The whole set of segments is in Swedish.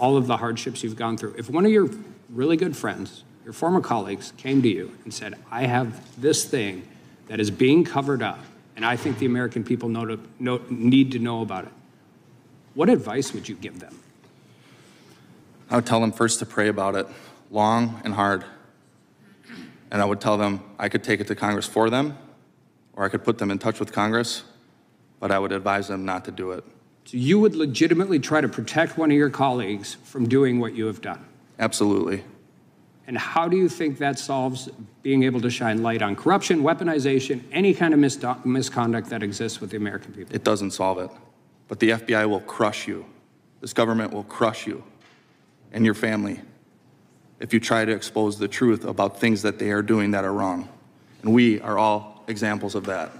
all of the hardships you've gone through. If one of your really good friends, your former colleagues, came to you and said, I have this thing that is being covered up, and I think the American people know to, know, need to know about it, what advice would you give them? I would tell them first to pray about it long and hard. And I would tell them I could take it to Congress for them, or I could put them in touch with Congress, but I would advise them not to do it. So you would legitimately try to protect one of your colleagues from doing what you have done. Absolutely. And how do you think that solves being able to shine light on corruption, weaponization, any kind of mis- misconduct that exists with the American people? It doesn't solve it. But the FBI will crush you. This government will crush you and your family if you try to expose the truth about things that they are doing that are wrong. And we are all examples of that.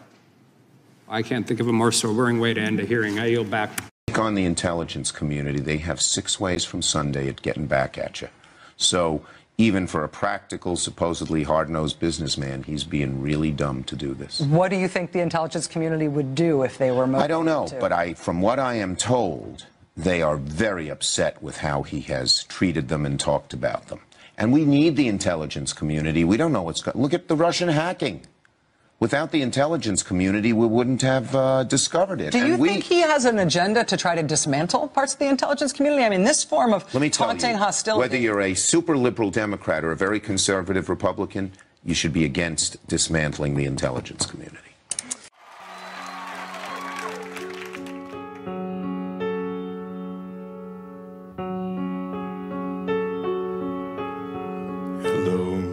I can't think of a more sobering way to end a hearing. I yield back. On the intelligence community, they have six ways from Sunday at getting back at you. So even for a practical, supposedly hard-nosed businessman, he's being really dumb to do this. What do you think the intelligence community would do if they were motivated I don't know, to? but I, from what I am told, they are very upset with how he has treated them and talked about them. And we need the intelligence community. We don't know what's going. Look at the Russian hacking. Without the intelligence community, we wouldn't have uh, discovered it. Do you we, think he has an agenda to try to dismantle parts of the intelligence community? I mean, this form of Let me tell taunting you, hostility. whether you're a super liberal Democrat or a very conservative Republican, you should be against dismantling the intelligence community.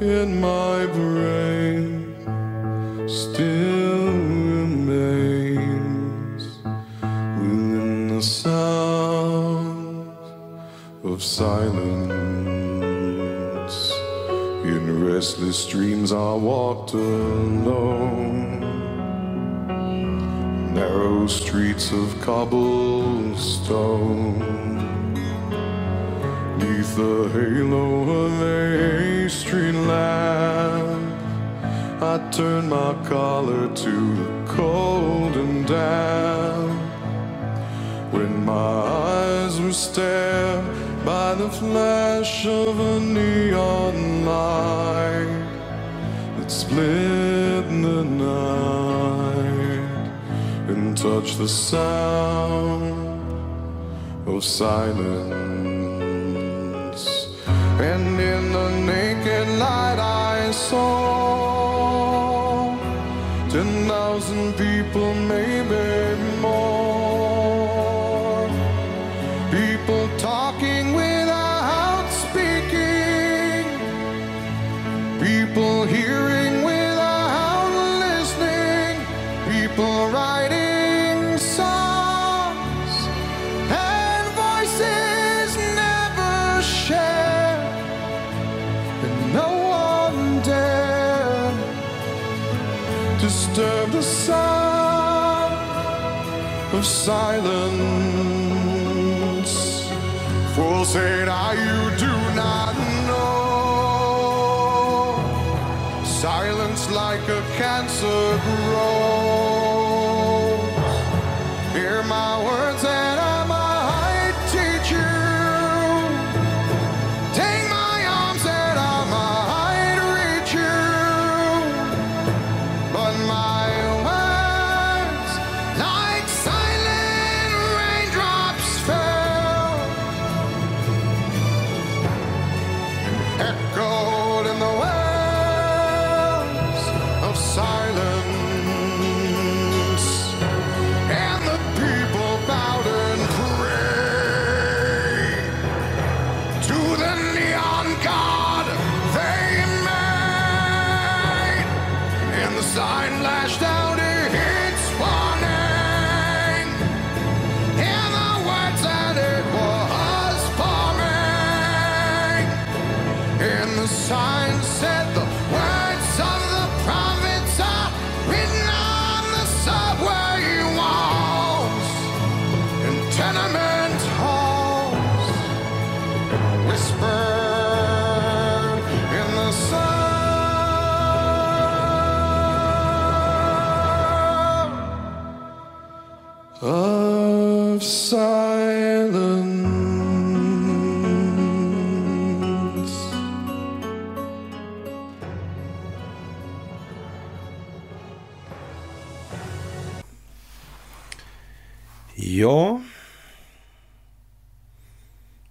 in my brain still remains within the sound of silence. In restless dreams, I walked alone. Narrow streets of cobblestone. Neath the halo of a street lamp, I turned my collar to the cold and damp. When my eyes were stared by the flash of a neon light that split the night and touched the sound of silence. And in the naked light I saw ten thousand people, of silence. Fools say now you do not know. Silence like a cancer grows. Hear my words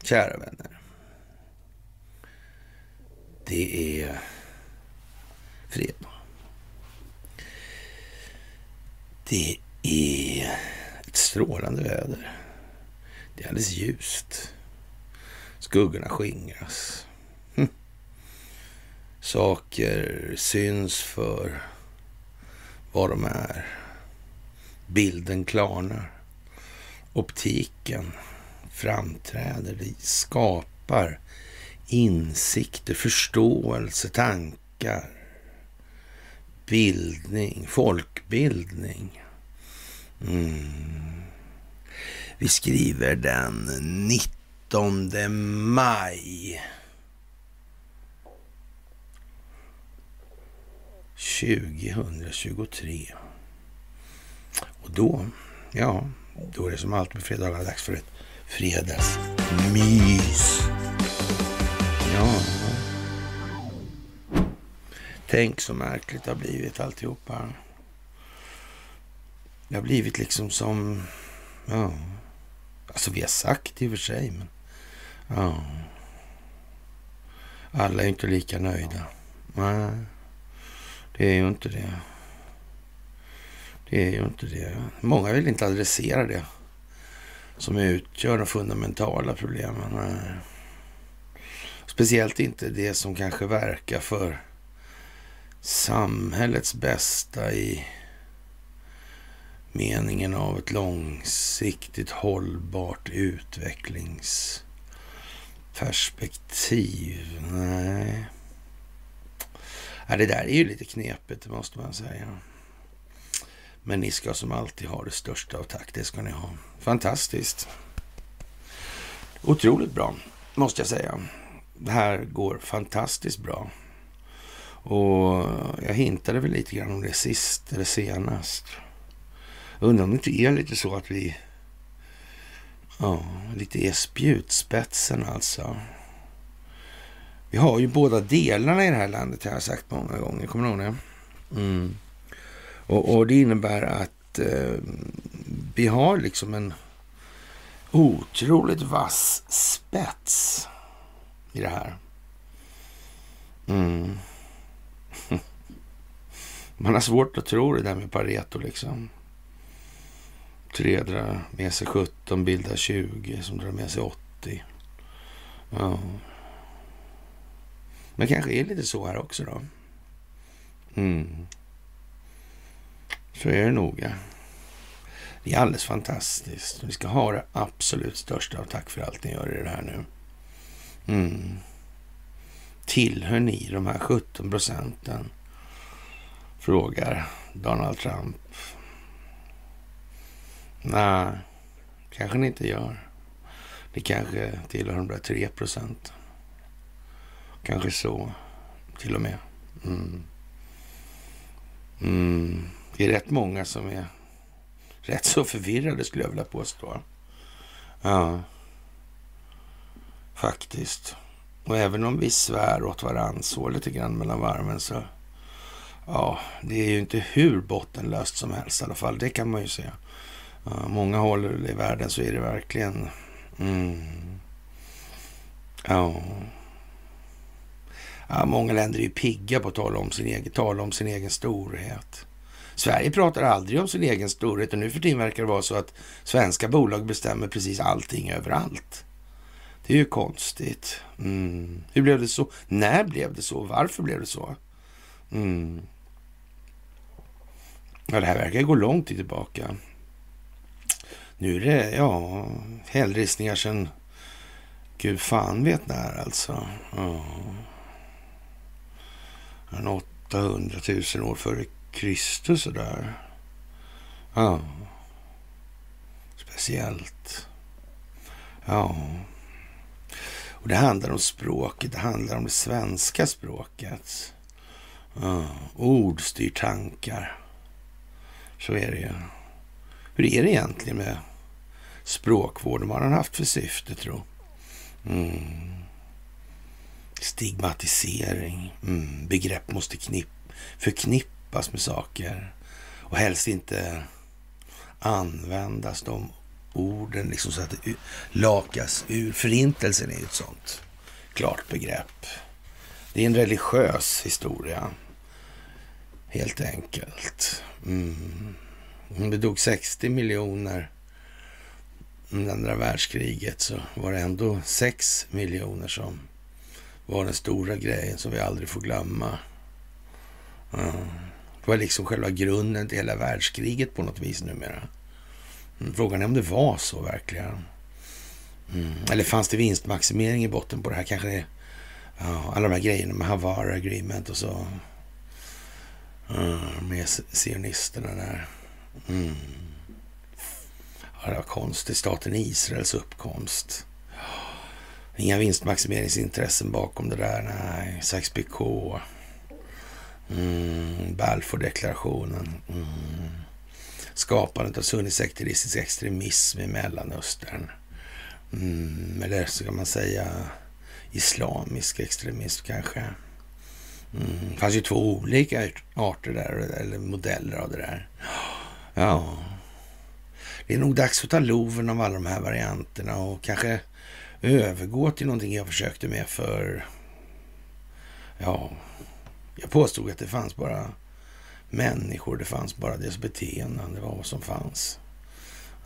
kära vänner. Det är fredag. Det är ett strålande väder. Det är alldeles ljust. Skuggorna skingras. Hm. Saker syns för vad de är. Bilden klarnar optiken framträder. Det skapar insikter, förståelse, tankar, bildning, folkbildning. Mm. Vi skriver den 19 maj. 2023. Och då, ja, då är det som alltid på fredagar dags för ett fredagsmys. Ja. Tänk så märkligt det har blivit alltihopa. Det har blivit liksom som, ja, alltså vi har sagt i och för sig, men ja. Alla är inte lika nöjda. Nej, det är ju inte det. Det är ju inte det. Många vill inte adressera det som utgör de fundamentala problemen. Speciellt inte det som kanske verkar för samhällets bästa i meningen av ett långsiktigt hållbart utvecklingsperspektiv. Nej. Ja, det där är ju lite knepigt, det måste man säga. Men ni ska som alltid ha det största av tack. Det ska ni ha. Fantastiskt. Otroligt bra, måste jag säga. Det här går fantastiskt bra. Och jag hintade väl lite grann om det sist eller senast. Undrar om det inte är lite så att vi... Ja, lite är spjutspetsen alltså. Vi har ju båda delarna i det här landet, har jag sagt många gånger. Kommer ni ihåg det? Mm. Och, och, det innebär att eh, vi har liksom en otroligt vass spets i det här. Mm. Man har svårt att tro det där med Pareto liksom. Tre drar med sig 17, bildar 20 som drar med sig 80. Ja. Men kanske är lite så här också då. Mm. Så är det nog. Ja. Det är alldeles fantastiskt. Vi ska ha det absolut största av tack för allt ni gör i det här nu. Mm. Tillhör ni de här 17 procenten? Frågar Donald Trump. Nej, kanske ni inte gör. Ni kanske tillhör de där 3 procenten. Kanske så, till och med. Mm. Mm. Det är rätt många som är rätt så förvirrade skulle jag vilja påstå. Ja, faktiskt. Och även om vi svär åt varandra så lite grann mellan varven så ja, det är ju inte hur bottenlöst som helst i alla fall. Det kan man ju säga. Ja, många håll i världen så är det verkligen mm, ja. ja. Många länder är ju pigga på att tala om sin egen, tala om sin egen storhet. Sverige pratar aldrig om sin egen storhet och nu för tiden verkar det vara så att svenska bolag bestämmer precis allting överallt. Det är ju konstigt. Mm. Hur blev det så? När blev det så? Varför blev det så? Mm. Ja, det här verkar gå långt tillbaka. Nu är det, ja, hällristningar sen Gud fan vet när alltså. Ja. en 800 000 år före Kristus sådär. Ja. Speciellt. Ja. Och det handlar om språket, det handlar om det svenska språket. Ja. Ord styr tankar. Så är det ju. Hur är det egentligen med språkvård? Vad har den haft för syfte, tro? Mm. Stigmatisering. Mm. Begrepp måste knipp, förknippas med saker och helst inte användas de orden liksom så att det lakas ur. Förintelsen är ju ett sånt klart begrepp. Det är en religiös historia, helt enkelt. Mm. Om det dog 60 miljoner under andra världskriget så var det ändå 6 miljoner som var den stora grejen som vi aldrig får glömma. Mm. Det var liksom själva grunden till hela världskriget på något vis numera. Mm, frågan är om det var så verkligen. Mm. Eller fanns det vinstmaximering i botten på det här? Kanske det, ja, alla de här grejerna med Havar Agreement och så. Mm, med sionisterna där. Mm. Ja, det var konstigt. Staten Israels uppkomst. Inga vinstmaximeringsintressen bakom det där. Nej, Sykes-Picot. Mm, Balfour-deklarationen. Mm. Skapandet av sunnisekteristisk extremism i Mellanöstern. Mm, eller så kan man säga islamisk extremism kanske. Mm. Det fanns ju två olika arter där, eller modeller av det där. Ja, det är nog dags att ta loven av alla de här varianterna och kanske övergå till någonting jag försökte med för... Ja, jag påstod att det fanns bara människor, det fanns bara deras beteenden, det var vad som fanns.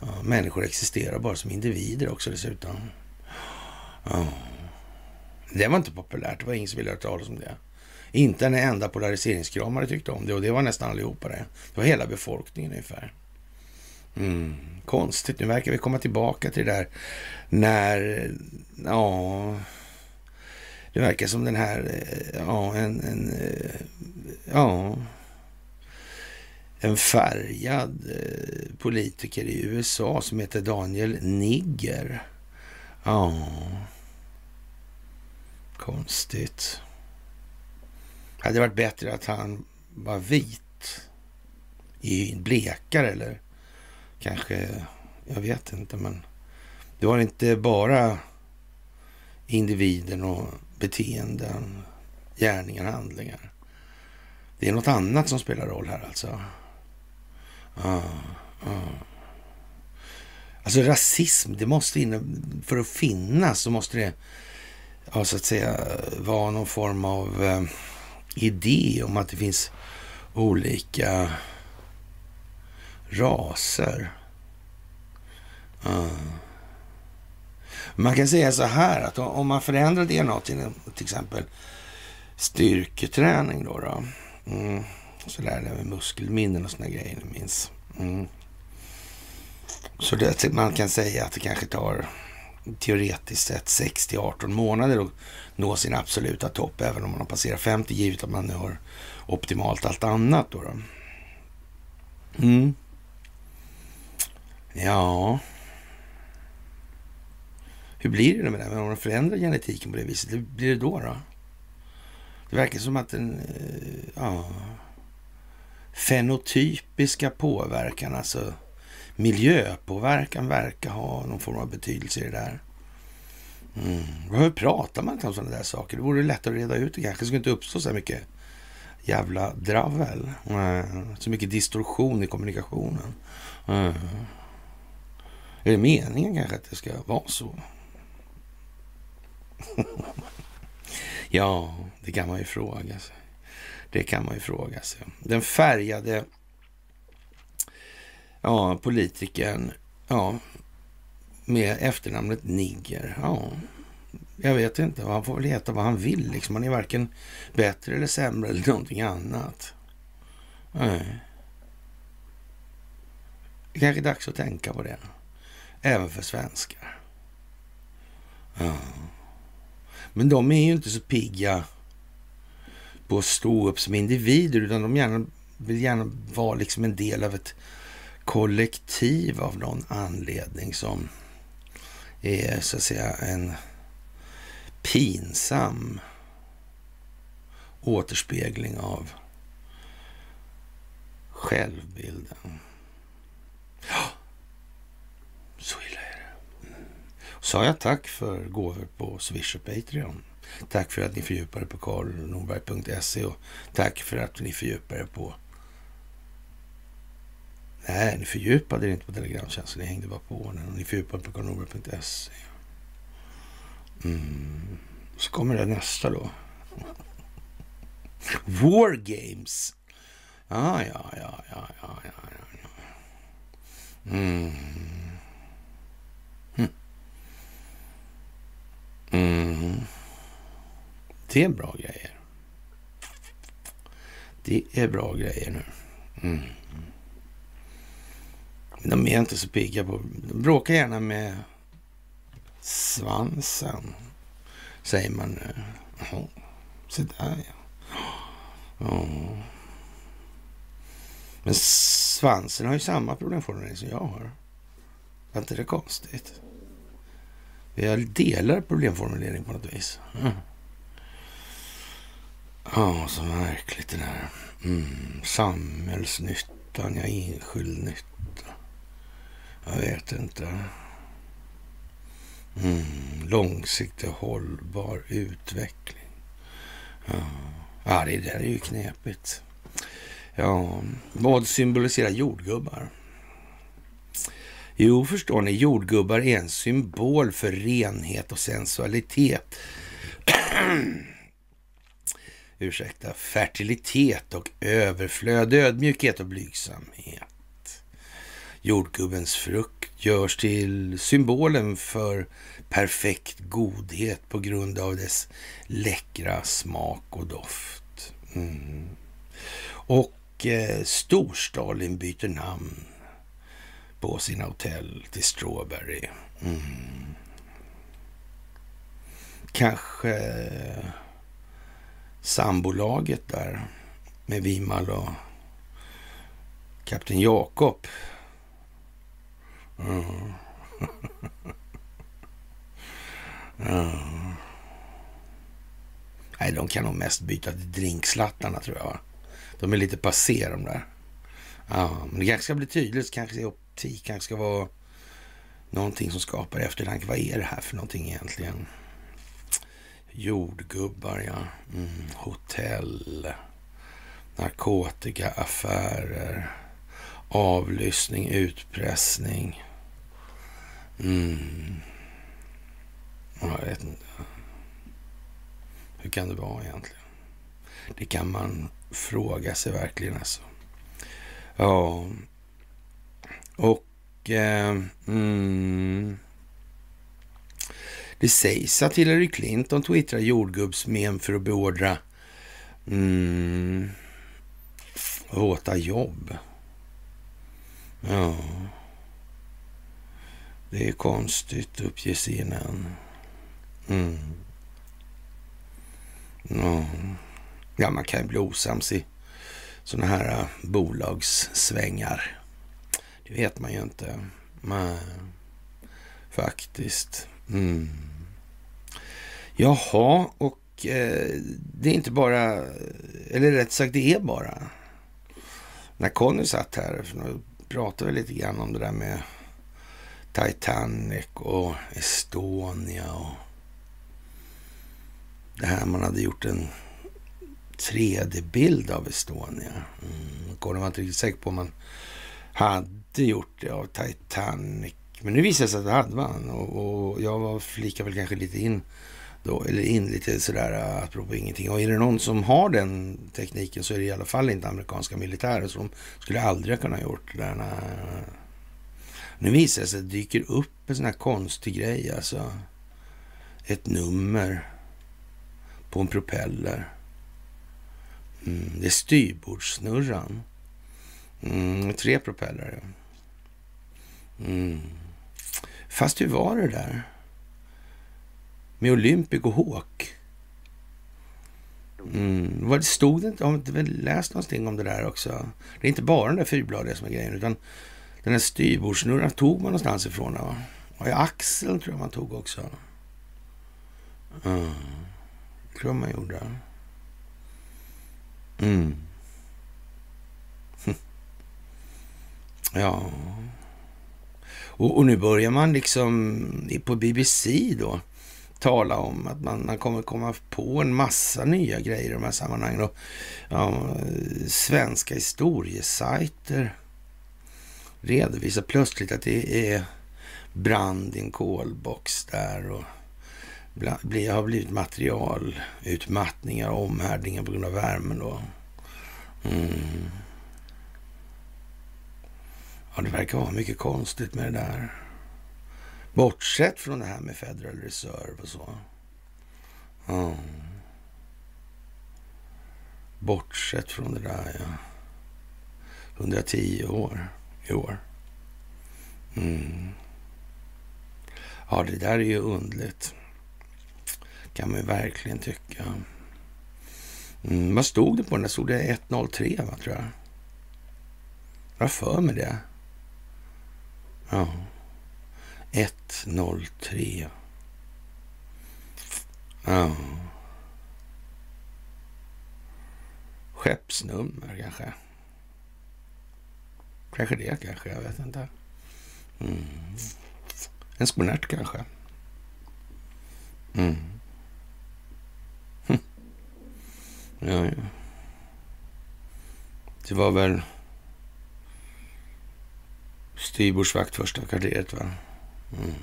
Ja, människor existerar bara som individer också dessutom. Ja. Det var inte populärt, det var ingen som ville höra talas om det. Inte en enda polariseringskramare tyckte om det och det var nästan allihopa det. Det var hela befolkningen ungefär. Mm, konstigt, nu verkar vi komma tillbaka till det där när, ja, det verkar som den här, eh, ja, en, en eh, ja, en färgad eh, politiker i USA som heter Daniel Nigger. Ja, konstigt. Hade det varit bättre att han var vit, i blekare eller kanske, jag vet inte, men det var inte bara individen och beteenden, gärningar, handlingar. Det är något annat som spelar roll här alltså. Ah, ah. Alltså rasism, det måste in, för att finnas så måste det ja, så att säga vara någon form av eh, idé om att det finns olika raser. Ah. Man kan säga så här att om man förändrar DNA till till exempel styrketräning då. då mm. Så där med muskelminnen och såna grejer, ni minns. Mm. Så det, man kan säga att det kanske tar teoretiskt sett 6 18 månader att nå sin absoluta topp, även om man har passerat 50, givet att man nu har optimalt allt annat. Då, då. Mm. Ja... Hur blir det med det? Om de förändrar genetiken på det viset, hur blir det då? då? Det verkar som att den eh, ja, fenotypiska påverkan, alltså miljöpåverkan, verkar ha någon form av betydelse i det där. Mm. Hur pratar man inte om sådana där saker? Det vore lättare att reda ut det kanske. Det skulle inte uppstå så mycket jävla dravel. Mm. Så mycket distorsion i kommunikationen. Mm. Är det meningen kanske att det ska vara så? ja, det kan man ju fråga sig. Det kan man ju fråga sig. Den färgade ja, politikern ja, med efternamnet Nigger. Ja, jag vet inte. Han får väl heta vad han vill. Liksom. Han är varken bättre eller sämre eller någonting annat. Nej. Det kanske är dags att tänka på det. Även för svenskar. Ja. Men de är ju inte så pigga på att stå upp som individer utan de gärna, vill gärna vara liksom en del av ett kollektiv av någon anledning som är så att säga en pinsam återspegling av självbilden. Ja, så illa är det. Mm. Sa jag tack för gåvor på Swish och Patreon. Tack för att ni fördjupar er på karlnorberg.se och tack för att ni fördjupar er på... Nej, ni fördjupade er inte på Telegramtjänsten, ni hängde bara på den. Och ni fördjupade på karlnorberg.se. Mm. Så kommer det nästa då. War Games. Ja, ja, ja, ja, ja, ja. ja. Mm. Mm. Det är bra grejer. Det är bra grejer nu. Mm. De är inte så pigga på... De bråkar gärna med svansen, säger man nu. Se där ja. Oh. Men svansen har ju samma problemformulering som jag har. Är inte det konstigt? Jag delar problemformulering på något vis. Mm. Ja, så märkligt det där. Mm. Samhällsnyttan, ja, enskild nytta. Jag vet inte. Mm. Långsiktig hållbar utveckling. Ja. ja, det där är ju knepigt. Ja, vad symboliserar jordgubbar? Jo, förstår ni, jordgubbar är en symbol för renhet och sensualitet. Ursäkta, fertilitet och överflöd, ödmjukhet och blygsamhet. Jordgubbens frukt görs till symbolen för perfekt godhet på grund av dess läckra smak och doft. Mm. Och eh, Storstalin byter namn på sina hotell till Strawberry. Mm. Kanske sambolaget där med Vimal och Kapten Jakob. Mm. mm. Nej, de kan nog mest byta till drinkslattarna tror jag. De är lite passé de där. Ja, men det kanske ska bli tydligt. Kanske optik Han ska vara någonting som skapar eftertanke. Vad är det här för någonting egentligen? Jordgubbar, ja. Mm, hotell. Narkotikaaffärer. Avlyssning, utpressning. Mm. Jag vet inte. Hur kan det vara egentligen? Det kan man fråga sig verkligen alltså. Ja. Och... Eh, mm, det sägs att Hillary Clinton twittrar jordgubbsmem för att beordra mm, våta jobb. Ja. Det är konstigt, uppger CNN. Mm. Ja. ja, man kan ju bli osams i sådana här eh, bolagssvängar. Det vet man ju inte. Men, faktiskt. Mm. Jaha, och eh, det är inte bara, eller rätt sagt det är bara. När Conny satt här, för nu pratade vi lite grann om det där med Titanic och Estonia och det här man hade gjort en 3D-bild av Estonia. Mm. Conny var inte riktigt säker på om man hade gjort det av Titanic. Men nu visade det sig att det hade man och, och jag var flikade väl kanske lite in då, eller in lite sådär eh, apropå ingenting. Och är det någon som har den tekniken så är det i alla fall inte amerikanska militärer. Så de skulle aldrig kunna ha gjort det där. Nu visar det sig att det dyker upp en sån här konstig grej alltså. Ett nummer på en propeller. Mm, det är styrbordssnurran. Mm, tre propellrar. Mm. Fast hur var det där? Med Olympic och Hawk? Mm. Vad stod det inte, har inte läst någonting om det där också? Det är inte bara den där fyrbladiga som är grejen, utan den här styrbordssnurran tog man någonstans ifrån. Va? Och i axeln tror jag man tog också. Mm. tror jag man gjorde. Mm. Ja. Och, och, nu börjar man liksom på BBC då tala om att man, man kommer komma på en massa nya grejer i de här sammanhangen. Och, ja, svenska historiesajter redovisar plötsligt att det är brand i en kolbox där och bli, har blivit materialutmattningar och omhärdningar på grund av värmen. Då. Mm. Ja, det verkar vara mycket konstigt med det där. Bortsett från det här med Federal Reserve och så. Ja. Bortsett från det där, ja. 110 år i år. Mm. Ja, det där är ju undligt. Kan man ju verkligen tycka. Mm, vad stod det på den där? Stod det 103, va, tror jag? Jag har för mig det. Ja. 103. Ja. Skeppsnummer kanske. Kanske det kanske, jag vet inte. Mm. En skonert kanske. Mm. Hm. Ja, ja. Det var väl Styrbordsvakt första kvarteret va? Mm.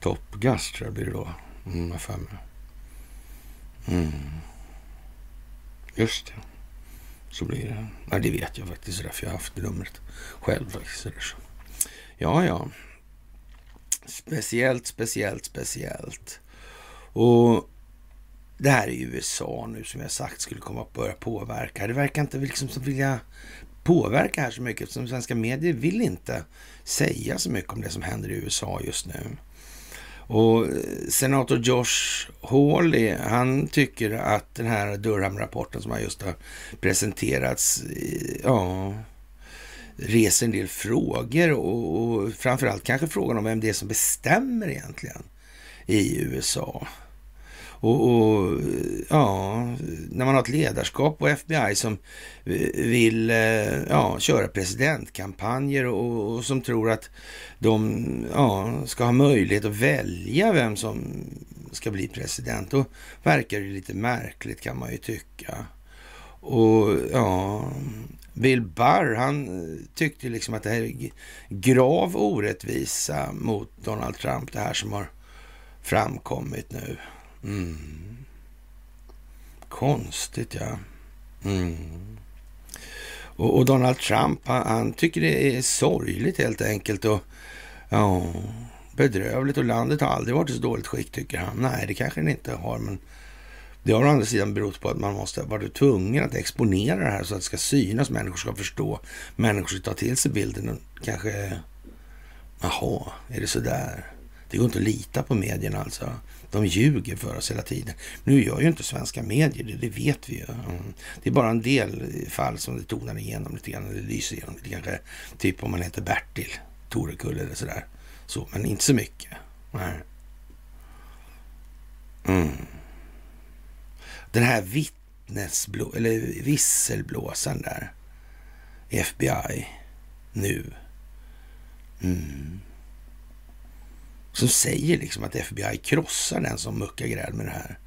Toppgast tror jag blir det då. Mm, jag för mig. Mm. Just det. Så blir det. Ja, det vet jag faktiskt. Därför jag har haft numret själv faktiskt. Så. Ja, ja. Speciellt, speciellt, speciellt. Och det här är USA nu som jag sagt skulle komma att börja påverka. Det verkar inte liksom som vilja påverka här så mycket eftersom svenska medier vill inte säga så mycket om det som händer i USA just nu. Och eh, senator Josh Hawley, han tycker att den här Durham-rapporten som han just har presenterats, eh, ja, reser en del frågor och, och framförallt kanske frågan om vem det är som bestämmer egentligen i USA. Och, och, ja, när man har ett ledarskap på FBI som vill eh, ja, köra presidentkampanjer och, och som tror att de ja, ska ha möjlighet att välja vem som ska bli president, då verkar det lite märkligt kan man ju tycka. Och ja, Bill Barr, han tyckte liksom att det här är grav orättvisa mot Donald Trump, det här som har framkommit nu. Mm. Konstigt, ja. Mm. Och, och, Donald Trump, han, han, tycker det är sorgligt helt enkelt och ja, bedrövligt och landet har aldrig varit i så dåligt skick tycker han. Nej, det kanske den inte har, men det har å andra sidan berott på att man måste varit tvungen att exponera det här så att det ska synas, människor ska förstå, människor ska ta till sig bilden och kanske, jaha, är det så där? Det går inte att lita på medierna alltså. De ljuger för oss hela tiden. Nu gör ju inte svenska medier det, det vet vi ju. Mm. Det är bara en del fall som det tonar igenom lite grann, det lyser igenom lite kanske. Typ om man heter Bertil Torekull eller sådär. Så, men inte så mycket. Nej. Mm. Den här vittnesblå, eller visselblåsaren där. FBI. Nu. Mm som säger liksom att FBI krossar den som muckar gräl med det här.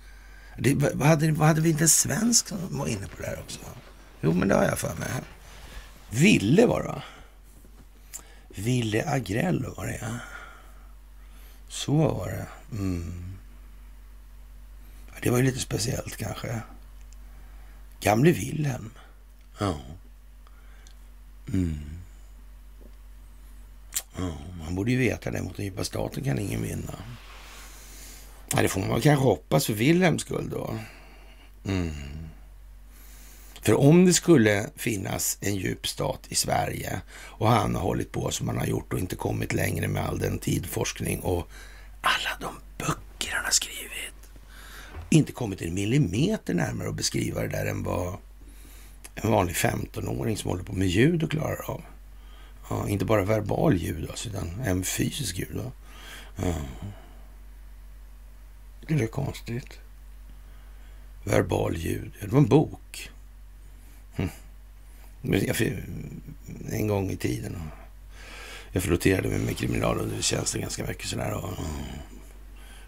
Det, vad, hade, vad hade vi inte en svensk som var inne på det här också? Jo, men det har jag för mig. Ville var det va? Ville Agrell var det ja. Så var det. Mm. Det var ju lite speciellt kanske. Gamle Wilhelm. Ja. Mm. Ja, man borde ju veta det. Mot den djupa staten kan ingen vinna. Ja, det får man kanske hoppas för Wilhelms skull då. Mm. För om det skulle finnas en djup stat i Sverige och han har hållit på som han har gjort och inte kommit längre med all den tid, forskning och alla de böcker han har skrivit. inte kommit en millimeter närmare att beskriva det där än vad en vanlig 15-åring som håller på med ljud och klarar av. Ja, inte bara verbal ljud alltså, utan även fysisk ljud. Då. Ja. Det är konstigt. Verbal ljud. Det var en bok. Hm. En gång i tiden. Jag flotterade med, med kriminalunderrättelsetjänsten ganska mycket sådär. Och,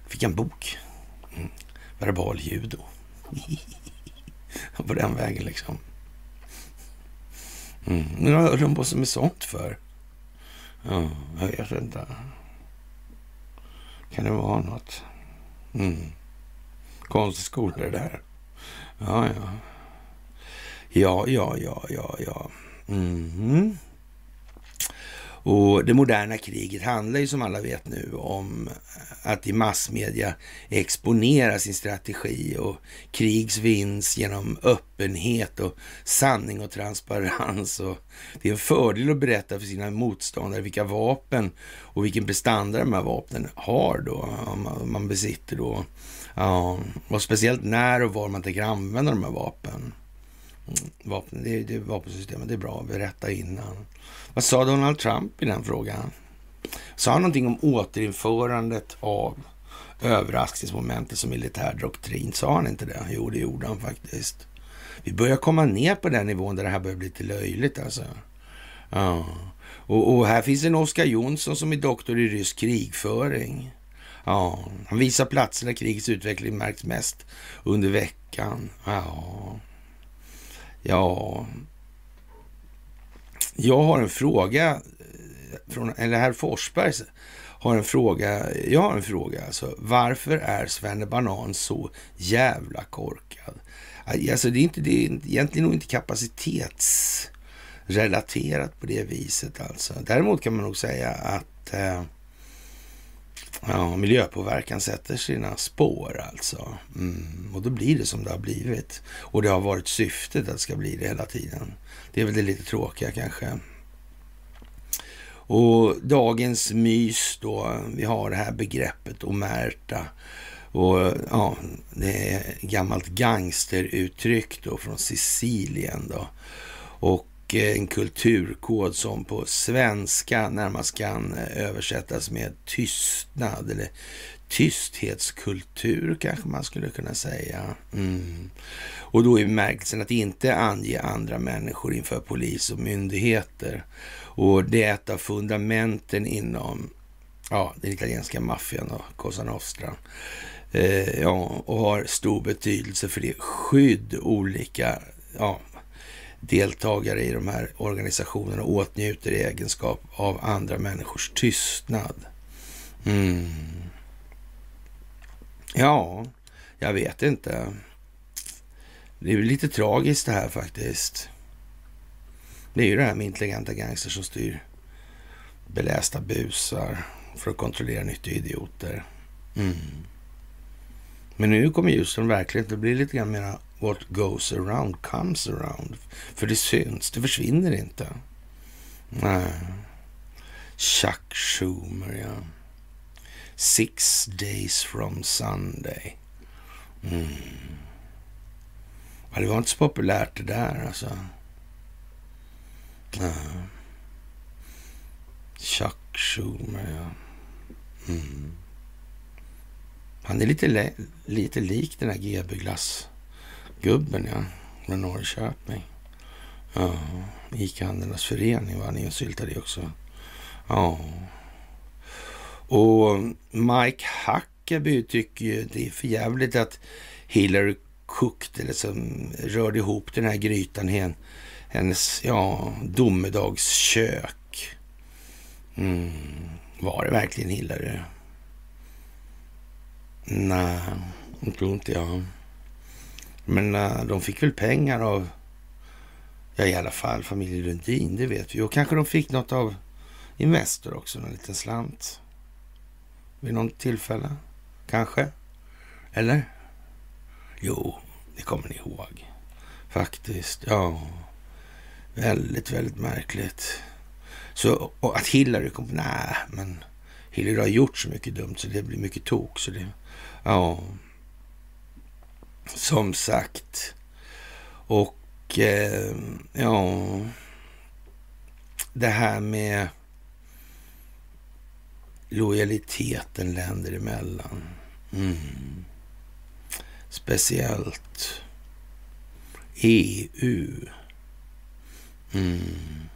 fick en bok. Mm. Verbal judo. på den vägen liksom. Mm. Men vad höll de på med sånt för? Ja, jag vet inte. Kan det vara något? Mm. Konstskola det där. Ja, ja. Ja, ja, ja, ja, ja. Mm. Och det moderna kriget handlar ju som alla vet nu om eh, att i massmedia exponera sin strategi och krigs vinst genom öppenhet och sanning och transparens. Och det är en fördel att berätta för sina motståndare vilka vapen och vilken prestanda de här vapnen har då, om man besitter då. Ja, och speciellt när och var man tänker använda de här vapnen. Vapen, det, det, vapensystemet, det är bra att berätta innan. Vad sa Donald Trump i den frågan? Sa han någonting om återinförandet av överraskningsmomentet som militär doktrin? Sa han inte det? Jo, det gjorde han faktiskt. Vi börjar komma ner på den nivån där det här börjar bli lite löjligt alltså. Ja. Och, och, här finns en Oskar Jonsson som är doktor i rysk krigföring. Ja, han visar platser där krigets utveckling märks mest under veckan. Ja, ja. Jag har en fråga eh, från, eller herr Forsberg har en fråga. Jag har en fråga alltså. Varför är Svenne Banan så jävla korkad? Alltså det är, inte, det är egentligen nog inte kapacitetsrelaterat på det viset alltså. Däremot kan man nog säga att eh, ja, miljöpåverkan sätter sina spår alltså. Mm, och då blir det som det har blivit. Och det har varit syftet att det ska bli det hela tiden. Det är väl det lite tråkiga kanske. Och dagens mys då, vi har det här begreppet omerta. Och ja, det är gammalt gangsteruttryck då från Sicilien då. Och Eh, en kulturkod som på svenska närmast kan eh, översättas med tystnad eller tysthetskultur kanske man skulle kunna säga. Mm. Och då i bemärkelsen att inte ange andra människor inför polis och myndigheter. Och det är ett av fundamenten inom ja, den italienska maffian och Cosa Nostra. Eh, ja, och har stor betydelse för det skydd olika ja, deltagare i de här organisationerna åtnjuter i egenskap av andra människors tystnad. Mm. Ja, jag vet inte. Det är lite tragiskt det här faktiskt. Det är ju det här med intelligenta gangster som styr belästa busar för att kontrollera nyttiga idioter. Mm. Men nu kommer Houston verkligen att bli lite grann mera what goes around comes around. För det syns, det försvinner inte. Nej. Chuck Schumer, ja. Six days from Sunday. Mm. Ja, det var inte så populärt det där alltså. Ja. Chuck Schumer, ja. Mm. Han är lite, lite lik den här GB Gubben, ja. Från Norrköping. Ja, ICA-handlarnas förening var han insyltad i också. Ja. Och Mike Huckabee tycker ju det är för jävligt att Hillary kokt eller som rörde ihop den här grytan hennes ja, domedagskök. Mm. Var det verkligen Hillary? Nej, det tror inte jag. Men eh, de fick väl pengar av, ja i alla fall familjen Lundin, det vet vi. Och kanske de fick något av Investor också, en liten slant. Vid något tillfälle, kanske. Eller? Jo, det kommer ni ihåg. Faktiskt, ja. Väldigt, väldigt märkligt. Så att Hillary kom, nej, men Hillary har gjort så mycket dumt så det blir mycket tok. Så det, ja som sagt. Och eh, ja, det här med lojaliteten länder emellan. Mm. Speciellt EU. Mm.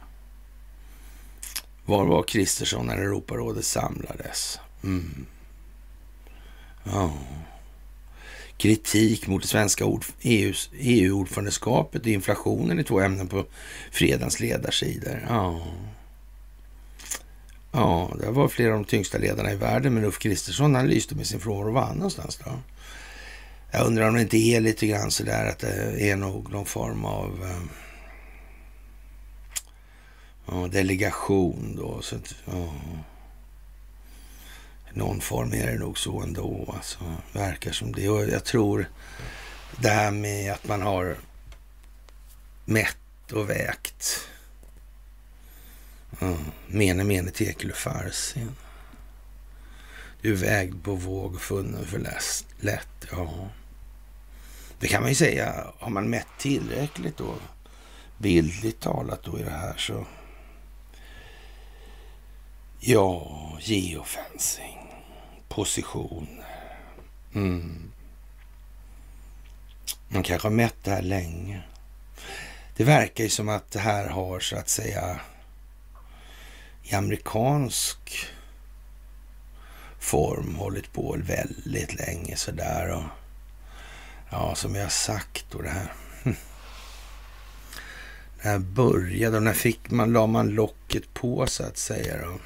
Var var Kristersson när Europarådet samlades? Mm. Ja. Kritik mot det svenska EU-ordförandeskapet e och inflationen i två ämnen på fredagens ledarsidor. Ja. Ja, det var flera av de tyngsta ledarna i världen, men Ulf Kristersson han lyste med sin frånvaro. Var han någonstans då? Jag undrar om det inte är lite grann sådär att det är nog någon form av ehm, ja, delegation då. Så att, ja, någon form är det nog så ändå. Alltså, verkar som det. Och jag tror det här med att man har mätt och vägt. Mm. mene, mene, tekel och farsin. Du är vägd på våg och funnen för lätt. Ja. Det kan man ju säga. Har man mätt tillräckligt då, bildligt talat då i det här så Ja, geofencing, positioner. Mm. Man kanske har mätt det här länge. Det verkar ju som att det här har så att säga i amerikansk form hållit på väldigt länge sådär. Och, ja, som jag sagt då det här. Det här började och när fick man, la man locket på så att säga då.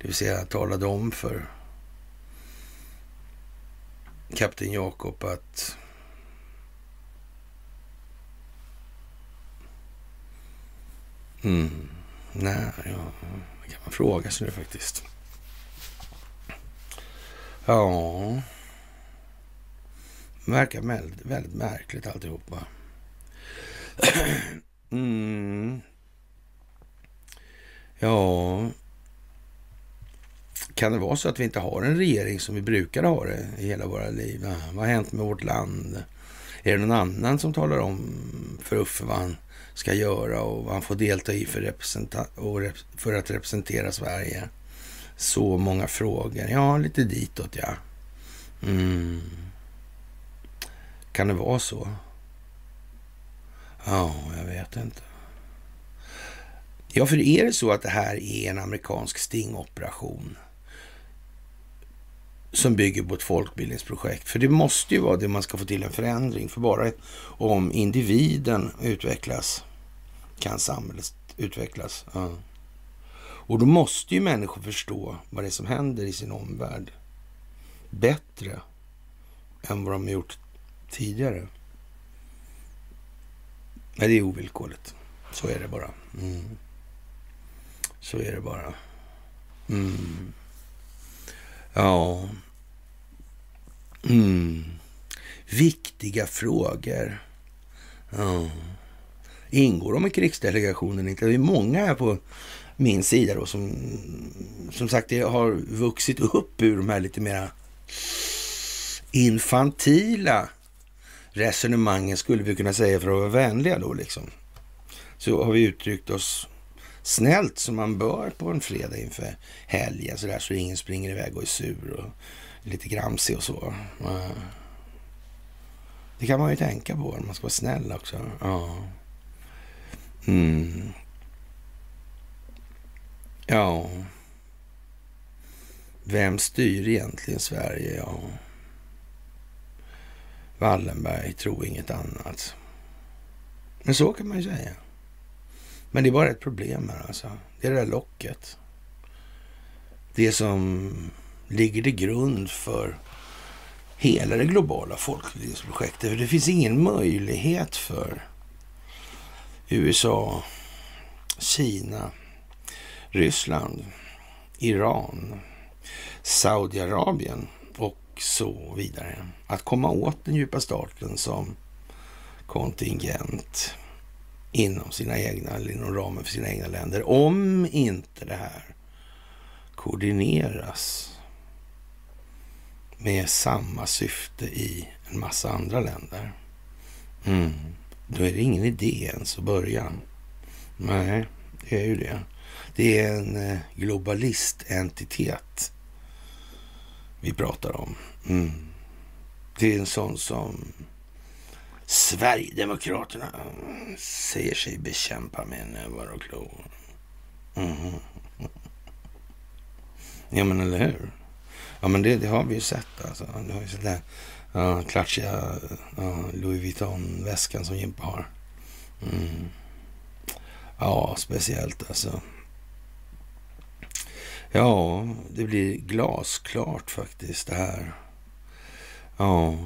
Det vill säga talade om för kapten Jakob att mm, nej, ja, det kan man fråga sig nu faktiskt. Ja, det verkar väldigt, väldigt märkligt alltihopa. Mm. Ja, kan det vara så att vi inte har en regering som vi brukar ha det i hela våra liv? Vad har hänt med vårt land? Är det någon annan som talar om för Uffe vad han ska göra och vad han får delta i för, för att representera Sverige? Så många frågor. Ja, lite ditåt ja. Mm. Kan det vara så? Ja, jag vet inte. Ja, för är det så att det här är en amerikansk stingoperation som bygger på ett folkbildningsprojekt. För det måste ju vara det man ska få till en förändring. För bara om individen utvecklas kan samhället utvecklas. Ja. Och då måste ju människor förstå vad det är som händer i sin omvärld bättre än vad de har gjort tidigare. Men det är ovillkorligt. Så är det bara. Mm. Så är det bara. Mm. Ja. Mm. Viktiga frågor. Ja. Ingår de i krigsdelegationen inte? Det är många här på min sida då som som sagt har vuxit upp ur de här lite mera infantila resonemangen skulle vi kunna säga för att vara vänliga då liksom. Så har vi uttryckt oss snällt som man bör på en fredag inför helgen så alltså där så ingen springer iväg och är sur och lite gramsig och så. Eh, det kan man ju tänka på, man ska vara snäll också. Ja. Mm. Ja. Vem styr egentligen Sverige? Ja. Wallenberg tro inget annat. Men så kan man ju säga. Men det är bara ett problem här alltså. Det är det där locket. Det som ligger till grund för hela det globala folkbildningsprojektet. det finns ingen möjlighet för USA, Kina, Ryssland, Iran, Saudiarabien och så vidare att komma åt den djupa staten som kontingent inom sina egna, eller inom ramen för sina egna länder. Om inte det här koordineras med samma syfte i en massa andra länder. Mm. Då är det ingen idé ens att börja. Nej, det är ju det. Det är en eh, globalistentitet vi pratar om. Mm. Det är en sån som Sverigedemokraterna säger sig bekämpa med näbbar och klor. Mm. Ja, men eller hur? Ja, men det, det har vi ju sett alltså. Det har ju sett den Ja, klatschiga ja, Louis Vuitton-väskan som Jimpa har. Mm. Ja, speciellt alltså. Ja, det blir glasklart faktiskt det här. Ja.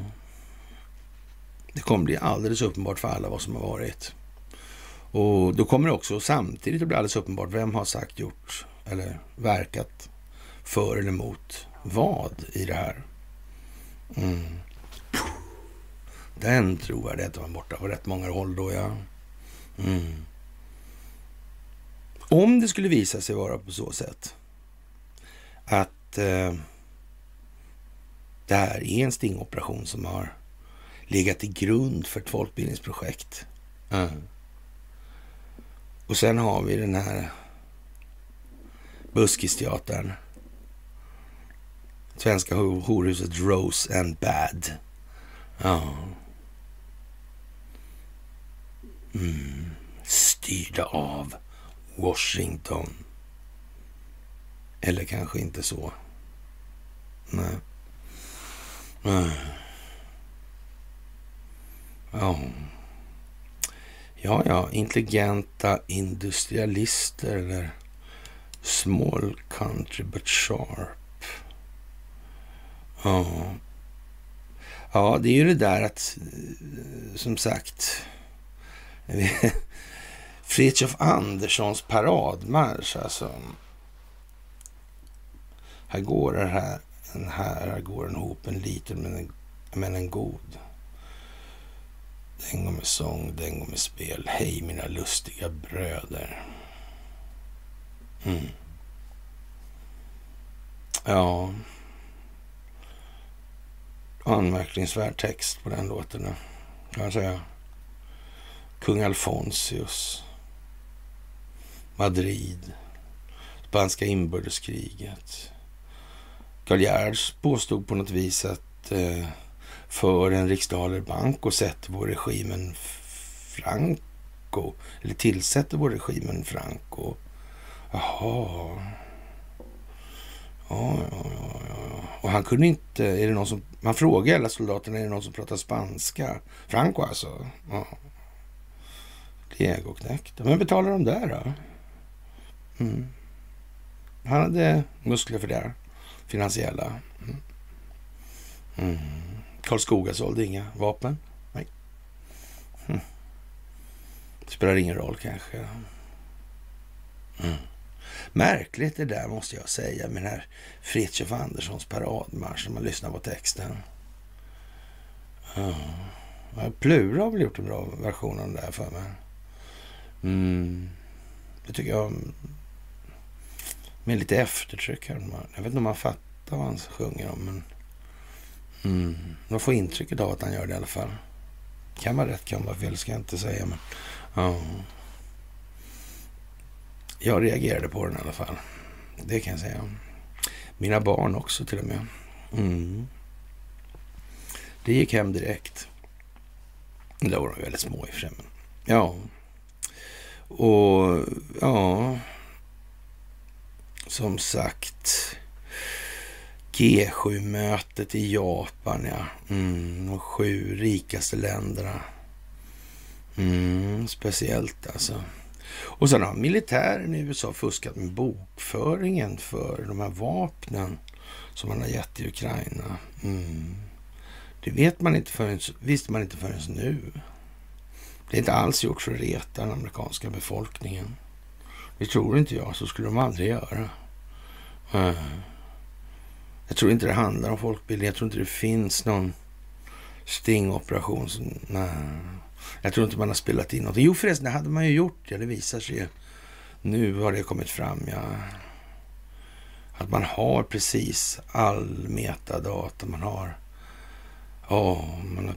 Det kommer bli alldeles uppenbart för alla vad som har varit. Och då kommer det också samtidigt att bli alldeles uppenbart vem har sagt, gjort eller verkat för eller emot vad i det här. Mm. Den trovärdigheten var borta på rätt många håll då, ja. Mm. Om det skulle visa sig vara på så sätt att eh, det här är en stingoperation som har legat till grund för ett folkbildningsprojekt. Mm. Och sen har vi den här Buskisteatern. Svenska horhuset Rose and Bad. Ja. Mm. Styrda av Washington. Eller kanske inte så. Nej. Nej. Ja. Ja, ja, intelligenta industrialister eller small country but sharp. Ja. Ja, det är ju det där att, eh, som sagt, Fritiof Anderssons paradmarsch alltså. Här går det här, en här, här går en hop, en liten men en, men en god. Den går med sång, den går med spel. Hej mina lustiga bröder. Mm. Ja. Anmärkningsvärd text på den låten, kan jag säga. Kung Alfonsius. Madrid. Spanska inbördeskriget. Karl Gerhards påstod på något vis att eh, för en riksdaler bank och sätter vår regimen Franco, eller tillsätter vår regimen Franco. Jaha. Ja, ja, ja, ja. Och han kunde inte, är det någon som, man frågar alla soldaterna, är det någon som pratar spanska? Franco alltså? Ja. Legoknektar. Men betalar de där då? Mm. Han hade muskler för det. Finansiella. Mm. Mm. Karlskoga sålde inga vapen. Nej. Hm. Spelar ingen roll kanske. Mm. Märkligt det där måste jag säga med den här Fritiof Anderssons paradmarsch när man lyssnar på texten. Ja. Plura har väl gjort en bra version av den där för mig. Mm. Det tycker jag med lite eftertryck. Här. Jag vet inte om man fattar vad han sjunger om, men mm. man får intrycket av att han gör det i alla fall. Kan vara rätt, kan vara fel, ska jag inte säga, men ja. Jag reagerade på den i alla fall. Det kan jag säga. Mina barn också till och med. Mm. Det gick hem direkt. Då var de väldigt små i och för sig. Ja. Och ja, som sagt. G7-mötet i Japan, ja. Mm, de sju rikaste länderna. Mm, speciellt alltså. Och sen har militären i USA fuskat med bokföringen för de här vapnen som man har gett till Ukraina. Mm. Det vet man inte förrän, visste man inte förrän nu. Det är inte alls gjort för att reta den amerikanska befolkningen. Det tror inte jag, så skulle de aldrig göra. Mm. Jag tror inte det handlar om folkbildning. Jag tror inte det finns någon stingoperation. Nej. Jag tror inte man har spelat in något. Jo förresten, det hade man ju gjort. Ja, det visar sig ju. Nu har det kommit fram, ja. Att man har precis all metadata. Man har, ja, man har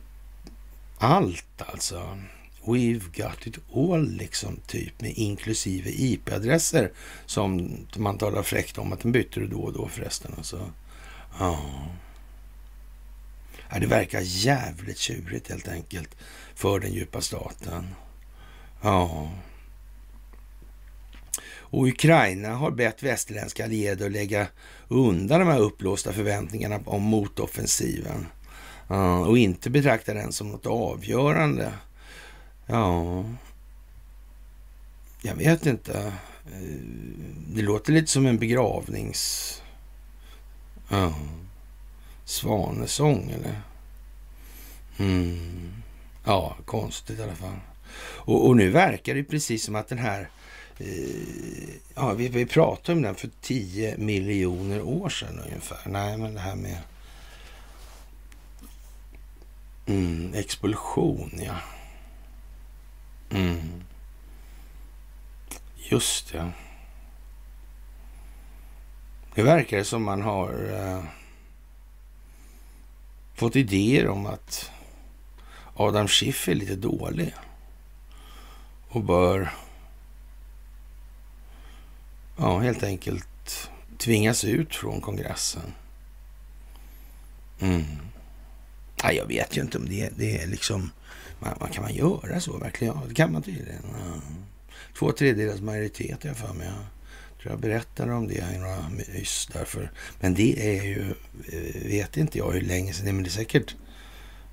allt alltså. We've got it all liksom, typ med inklusive IP-adresser som man talar fräckt om att den byter då och då förresten. Alltså. Ja. ja. Det verkar jävligt tjurigt helt enkelt för den djupa staten. Ja. Och Ukraina har bett västerländska allierade att lägga undan de här upplåsta förväntningarna om motoffensiven. Ja, och inte betrakta den som något avgörande. Ja, jag vet inte. Eh, det låter lite som en begravnings... Ja, svanesång eller? Mm. Ja, konstigt i alla fall. Och, och, nu verkar det precis som att den här... Eh, ja, vi, vi pratade om den för 10 miljoner år sedan ungefär. Nej, men det här med... Mm, expulsion, ja. Mm. Just det. Det verkar som man har eh, fått idéer om att Adam Schiff är lite dålig och bör ja, helt enkelt tvingas ut från kongressen. Mm. Ja, jag vet ju inte om det, det är liksom... Man, man, kan man göra så verkligen? Ja, det kan man tydligen. Ja. Två tredjedels majoritet har jag för mig. Ja jag berättade om det i några mys därför. Men det är ju, eh, vet inte jag hur länge sedan, det är. men det är säkert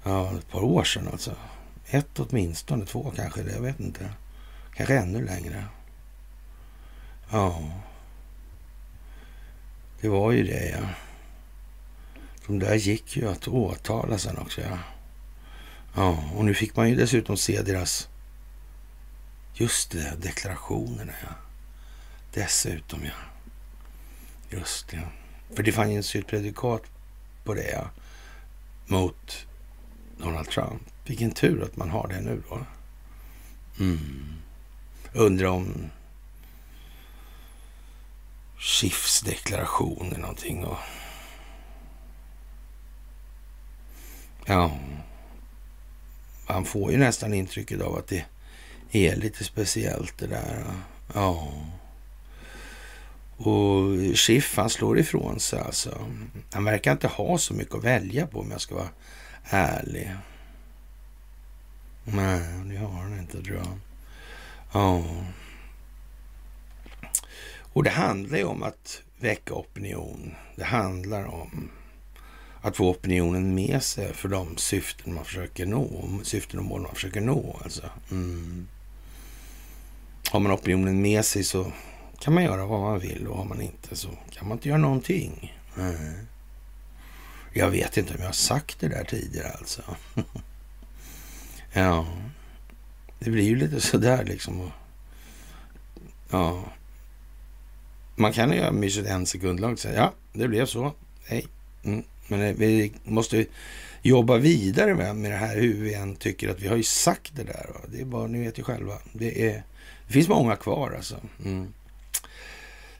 ja, ett par år sedan alltså. Ett åtminstone, två kanske, jag vet inte. Kanske ännu längre. Ja. Det var ju det ja. De där gick ju att åtala sen också ja. Ja, och nu fick man ju dessutom se deras, just det, deklarationerna ja. Dessutom ja. Just det. För det fanns ju ett predikat på det ja. Mot Donald Trump. Vilken tur att man har det nu då. Mm. Undrar om Schiffs deklaration eller någonting och Ja, man får ju nästan intrycket av att det är lite speciellt det där. Ja. Och Schiff, han slår ifrån sig alltså. Han verkar inte ha så mycket att välja på om jag ska vara ärlig. Nej, det har han inte tror jag. Ja. Och det handlar ju om att väcka opinion. Det handlar om att få opinionen med sig för de syften man försöker nå. Syften och mål man försöker nå alltså. Mm. Har man opinionen med sig så kan man göra vad man vill och har man inte så kan man inte göra någonting. Mm. Jag vet inte om jag har sagt det där tidigare alltså. ja, det blir ju lite sådär liksom. Ja, man kan ju göra myset en sekund långt och säga ja, det blev så. Hej. Mm. Men vi måste jobba vidare med, med det här hur vi än tycker att vi har ju sagt det där. Va? Det är bara, ni vet ju själva. Det, är, det finns många kvar alltså. Mm.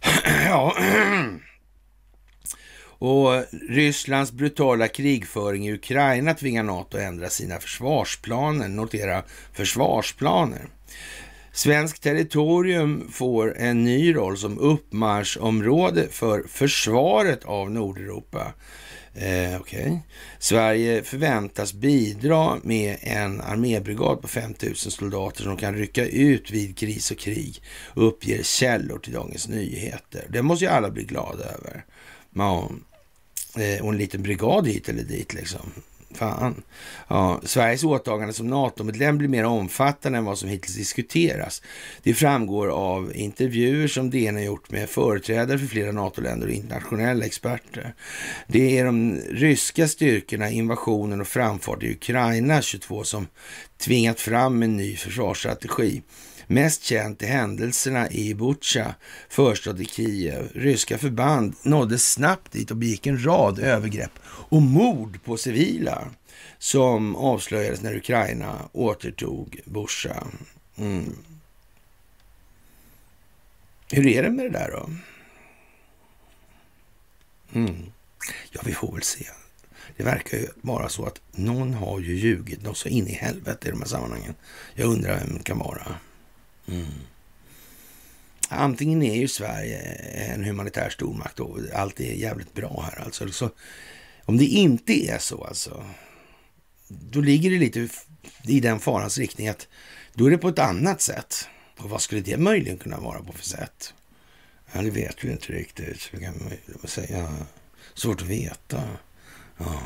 ja. Och Rysslands brutala krigföring i Ukraina tvingar NATO att ändra sina försvarsplaner. Notera försvarsplaner. Svenskt territorium får en ny roll som uppmarschområde för försvaret av Nordeuropa. Eh, okay. Sverige förväntas bidra med en armébrigad på 5 000 soldater som kan rycka ut vid kris och krig, uppger källor till Dagens Nyheter. Det måste ju alla bli glada över. Ja, eh, och en liten brigad hit eller dit liksom. Fan. Ja, Sveriges åtagande som NATO-medlem blir mer omfattande än vad som hittills diskuteras. Det framgår av intervjuer som DN har gjort med företrädare för flera NATO-länder och internationella experter. Det är de ryska styrkorna, invasionen och framfart i Ukraina 22 som tvingat fram en ny försvarsstrategi. Mest känt är händelserna i Butja, förstad i Kiev. Ryska förband nådde snabbt dit och begick en rad övergrepp och mord på civila som avslöjades när Ukraina återtog Busha. Mm. Hur är det med det där då? Mm. Ja, vi får väl se. Det verkar ju vara så att någon har ju ljugit något så in i helvete i de här sammanhangen. Jag undrar vem det kan vara. Mm. Antingen är ju Sverige en humanitär stormakt och allt är jävligt bra här alltså. Så, om det inte är så alltså, då ligger det lite i den farans riktning att då är det på ett annat sätt. Och vad skulle det möjligen kunna vara på för sätt? Ja, det vet vi inte riktigt. Så kan man säga. Svårt att veta. Ja,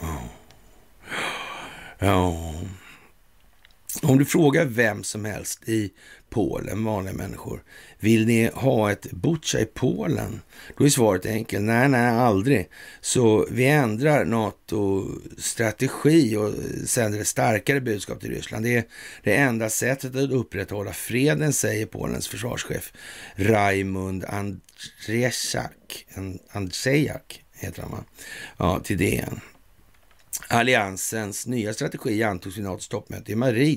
ja. ja. Om du frågar vem som helst i Polen, vanliga människor, vill ni ha ett Butja i Polen? Då är svaret enkelt, nej, nej, aldrig. Så vi ändrar NATO-strategi och sänder ett starkare budskap till Ryssland. Det är det enda sättet att upprätthålla freden, säger Polens försvarschef Raimund Andrzejak, Andrzejak heter han va? Ja, till DN. Alliansens nya strategi antogs vid NATOs toppmöte i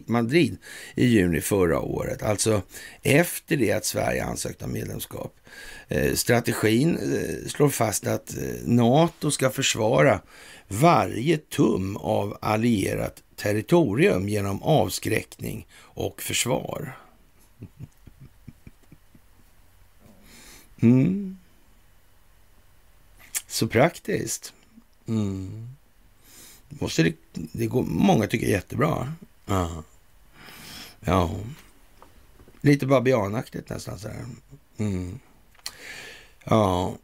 Madrid i juni förra året, alltså efter det att Sverige ansökt om medlemskap. Eh, strategin eh, slår fast att eh, NATO ska försvara varje tum av allierat territorium genom avskräckning och försvar. Mm. Så praktiskt. Mm måste det, det går, många tycker är jättebra. Ja. ja. Lite babianaktigt nästan så här. Mm. Ja,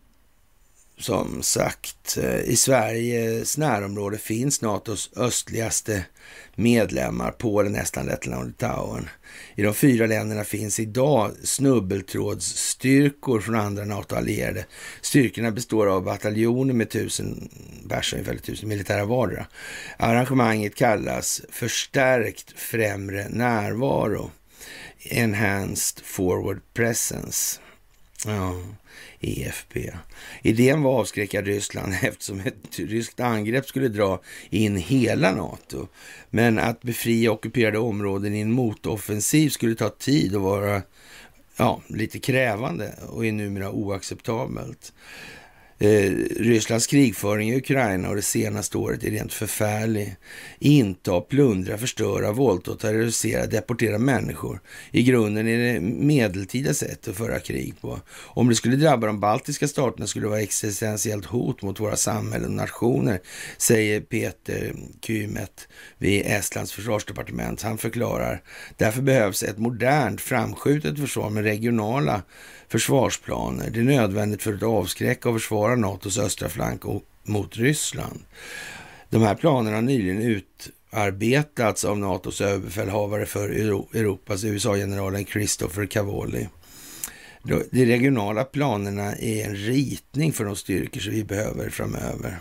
som sagt, eh, i Sveriges närområde finns NATOs östligaste medlemmar, Polen, Estland, Lettland och Litauen. I de fyra länderna finns idag snubbeltrådsstyrkor från andra NATO-allierade. Styrkorna består av bataljoner med tusen pers, ungefär tusen militära vardera. Arrangemanget kallas förstärkt främre närvaro, Enhanced Forward Presence. Ja. EFP. Idén var att avskräcka Ryssland eftersom ett ryskt angrepp skulle dra in hela NATO. Men att befria ockuperade områden i en motoffensiv skulle ta tid och vara ja, lite krävande och är numera oacceptabelt. Eh, Rysslands krigföring i Ukraina och det senaste året är rent förfärlig. Inta, plundra, förstöra, våldta och terrorisera, deportera människor. I grunden är det medeltida sätt att föra krig på. Om det skulle drabba de baltiska staterna skulle det vara existentiellt hot mot våra samhällen och nationer, säger Peter Kymet vid Estlands försvarsdepartement. Han förklarar, därför behövs ett modernt framskjutet försvar med regionala försvarsplaner. Det är nödvändigt för att avskräcka och försvara NATOs östra flank mot Ryssland. De här planerna har nyligen utarbetats av NATOs överbefälhavare för Europas USA-generalen Christopher Cavoli. De regionala planerna är en ritning för de styrkor som vi behöver framöver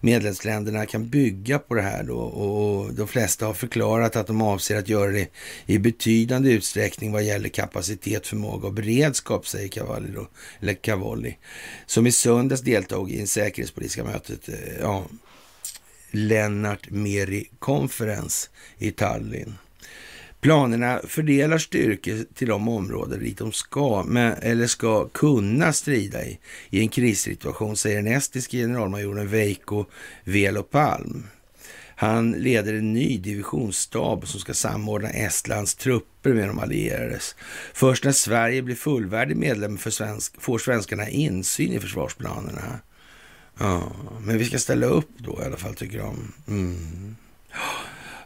medlemsländerna kan bygga på det här då och de flesta har förklarat att de avser att göra det i betydande utsträckning vad gäller kapacitet, förmåga och beredskap, säger Cavalli då, eller Cavalli, som i söndags deltog i det säkerhetspolitiska mötet, eh, ja, Lennart Meri Conference i Tallinn. Planerna fördelar styrkor till de områden dit de ska, med, eller ska kunna strida i, i en krissituation, säger den estiske generalmajoren Veikko Velopalm. Han leder en ny divisionsstab som ska samordna Estlands trupper med de allierades. Först när Sverige blir fullvärdig medlem för svensk, får svenskarna insyn i försvarsplanerna. Ja, men vi ska ställa upp då i alla fall, tycker de. Mm.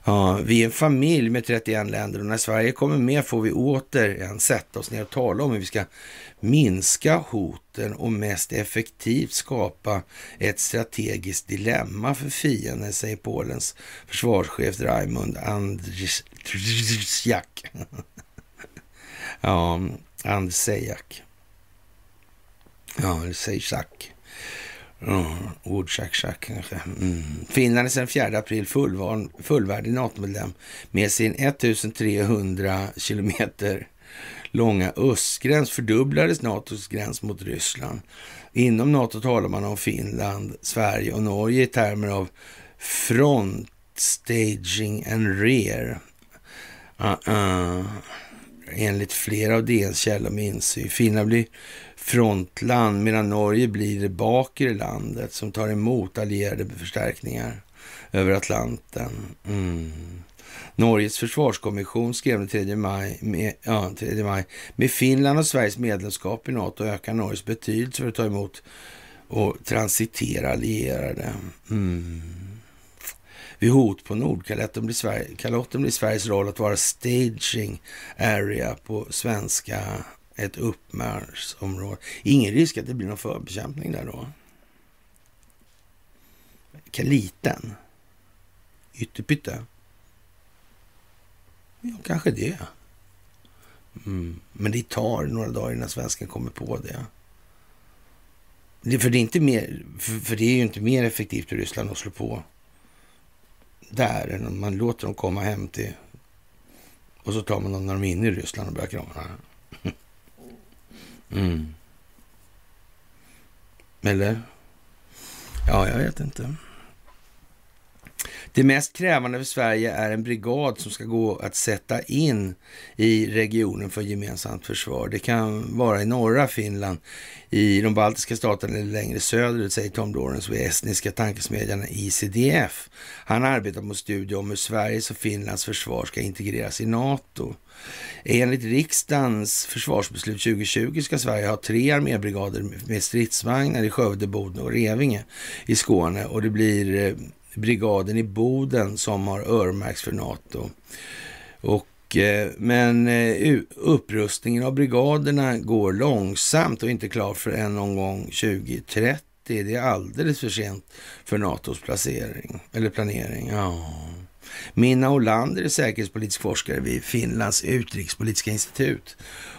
Ja, vi är en familj med 31 länder och när Sverige kommer med får vi återigen sätta oss ner och tala om hur vi ska minska hoten och mest effektivt skapa ett strategiskt dilemma för fienden, säger Polens försvarschef Raimund Andrzejak. ja, Andrzejak. Ja, eller Sejak. Ja, Woodchuck kanske. Mm. Finland är sedan 4 april fullval, fullvärdig NATO-medlem med sin 1300 kilometer långa östgräns fördubblades NATOs gräns mot Ryssland. Inom NATO talar man om Finland, Sverige och Norge i termer av front, staging and rear. Uh -uh. Enligt flera av DNs källor med insyn. Finland blir frontland medan Norge blir det bakre landet som tar emot allierade förstärkningar över Atlanten. Mm. Norges försvarskommission skrev den 3 maj, med, ja, 3 maj med Finland och Sveriges medlemskap i NATO ökar Norges betydelse för att ta emot och transitera allierade. Mm. Vid hot på Nordkalotten blir, Sverige, blir Sveriges roll att vara staging area på svenska, ett uppmarschområde. Ingen risk att det blir någon förbekämpning där då? Liten? Ytterpytte? Ja, kanske det. Mm. Men det tar några dagar innan svensken kommer på det. det för, det är inte mer, för, för, det är ju inte mer effektivt i Ryssland att slå på där än om man låter dem komma hem till... Och så tar man dem när de är inne i Ryssland och börjar krama. Mm. Eller? Ja, jag vet inte. Det mest krävande för Sverige är en brigad som ska gå att sätta in i regionen för gemensamt försvar. Det kan vara i norra Finland, i de baltiska staterna eller längre söderut, säger Tom Lawrence vid estniska tankesmedjan ICDF. Han arbetar på studie om hur Sveriges och Finlands försvar ska integreras i NATO. Enligt riksdagens försvarsbeslut 2020 ska Sverige ha tre armébrigader med stridsvagnar i Skövde, Boden och Revinge i Skåne och det blir eh, brigaden i Boden som har öronmärkts för NATO. Och, eh, men eh, upprustningen av brigaderna går långsamt och inte klar för än någon gång 2030. Det är alldeles för sent för NATOs placering, eller planering. Ja. Minna Olander är säkerhetspolitisk forskare vid Finlands utrikespolitiska institut.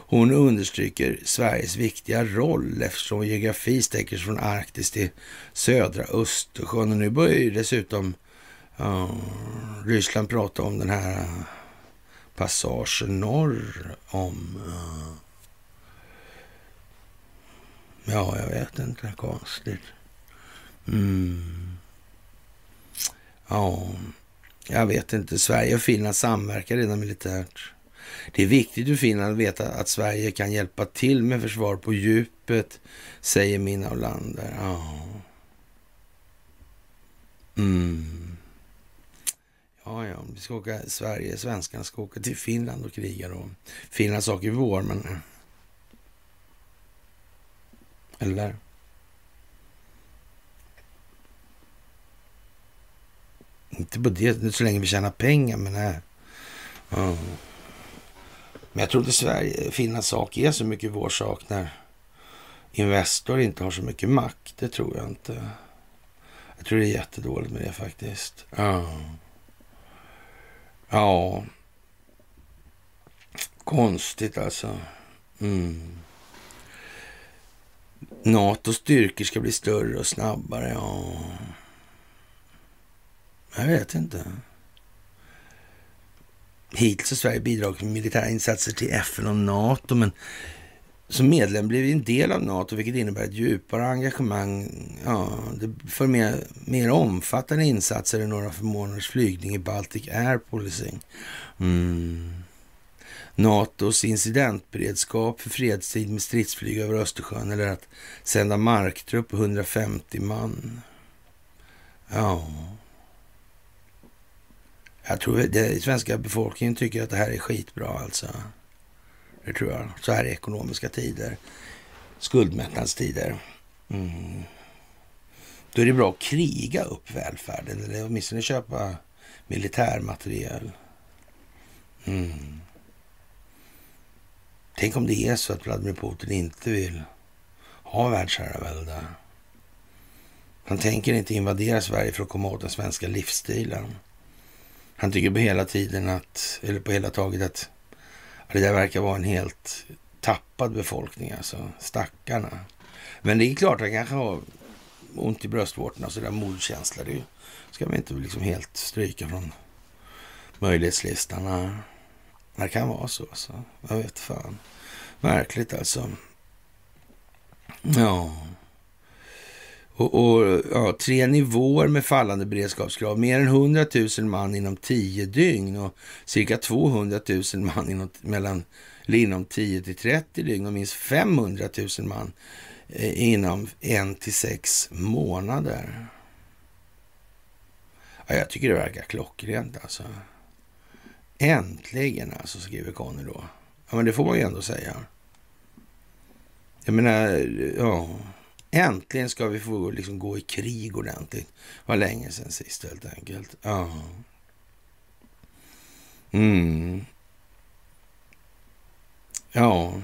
Hon understryker Sveriges viktiga roll eftersom geografi sträcker sig från Arktis till södra Östersjön. Och nu börjar ju dessutom uh, Ryssland prata om den här passagen norr om... Uh, ja, jag vet inte. Konstigt. Mm. Ja, jag vet inte. Sverige och Finland samverkar redan militärt. Det är viktigt för Finland att veta att Sverige kan hjälpa till med försvar på djupet, säger Minna Olander. Ja. Mm. Ja, ja, vi ska åka, Sverige, svenskarna ska åka till Finland och kriga då. Finlands sak är vår, men... Eller? Inte på det, så länge vi tjänar pengar, men nej. Ja. Men jag tror inte Sverige, Finlands sak är så mycket vår sak när Investor inte har så mycket makt. Det tror jag inte. Jag tror det är jättedåligt med det faktiskt. Ja. Ja. Konstigt alltså. Mm. NATOs styrkor ska bli större och snabbare. Ja. Jag vet inte. Hittills har Sverige bidragit med militära insatser till FN och NATO, men som medlem blir vi en del av NATO, vilket innebär ett djupare engagemang ja, för mer, mer omfattande insatser än några månaders flygning i Baltic Air Policy. Mm. NATOs incidentberedskap för fredstid med stridsflyg över Östersjön eller att sända marktrupp på 150 man. Ja, jag tror den svenska befolkningen tycker att det här är skitbra alltså. Det tror jag. Så här i ekonomiska tider. Skuldmättnadstider. Mm. Då är det bra att kriga upp välfärden eller åtminstone köpa militärmateriel. Mm. Tänk om det är så att Vladimir Putin inte vill ha världsherravälde. Han tänker inte invadera Sverige för att komma åt den svenska livsstilen. Han tycker på hela tiden att, eller på hela taget att det där verkar vara en helt tappad befolkning, alltså stackarna. Men det är klart, han kanske har ont i bröstvårtorna, och sådär mordkänsla, det ska man inte liksom helt stryka från möjlighetslistan. Det kan vara så, alltså. Jag vet fan. Märkligt alltså. Ja. Och, och ja, tre nivåer med fallande beredskapskrav. Mer än 100 000 man inom 10 dygn och cirka 200 000 man inom, mellan, inom 10 till 30 dygn och minst 500 000 man eh, inom en till sex månader. Ja, jag tycker det verkar klockrent alltså. Äntligen alltså, skriver Conny då. Ja, men det får man ju ändå säga. Jag menar, ja. Äntligen ska vi få liksom gå i krig ordentligt. Det var länge sedan sist helt enkelt. Ja. Mm. Ja.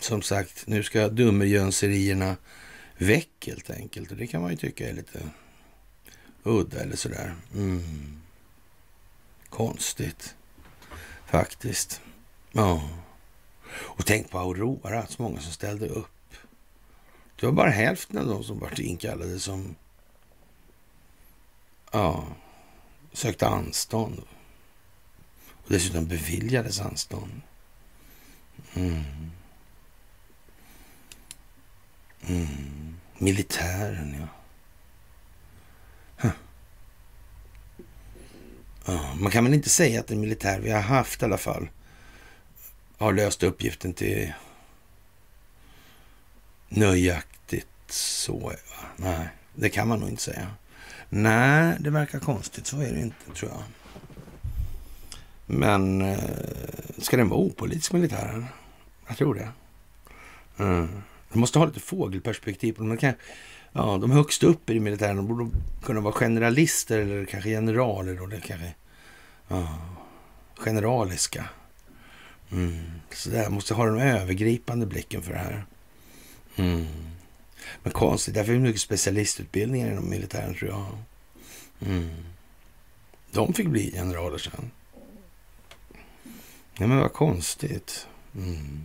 Som sagt, nu ska dummerjönserierna väck helt enkelt. Och det kan man ju tycka är lite udda eller sådär. Mm. Konstigt. Faktiskt. Ja. Och tänk på Aurora, så många som ställde upp. Det var bara hälften av de som var inkallade som ja, sökte anstånd. Och dessutom beviljades anstånd. Mm. Mm. Militären, ja. Huh. ja. Man kan väl inte säga att den militär vi har haft i alla fall har löst uppgiften till nöjaktigt så. Va? Nej, det kan man nog inte säga. Nej, det verkar konstigt. Så är det inte, tror jag. Men eh, ska den vara opolitisk militären? Jag tror det. Mm. De måste ha lite fågelperspektiv De, kan, ja, De högst upp i militären borde kunna vara generalister eller kanske generaler. Då, det kanske, ja, generaliska. Mm. Så där måste ha den övergripande blicken för det här. Mm. Men konstigt, därför är det mycket specialistutbildningar inom militären tror jag. Mm. De fick bli generaler sen. Nej men vad konstigt. Mm.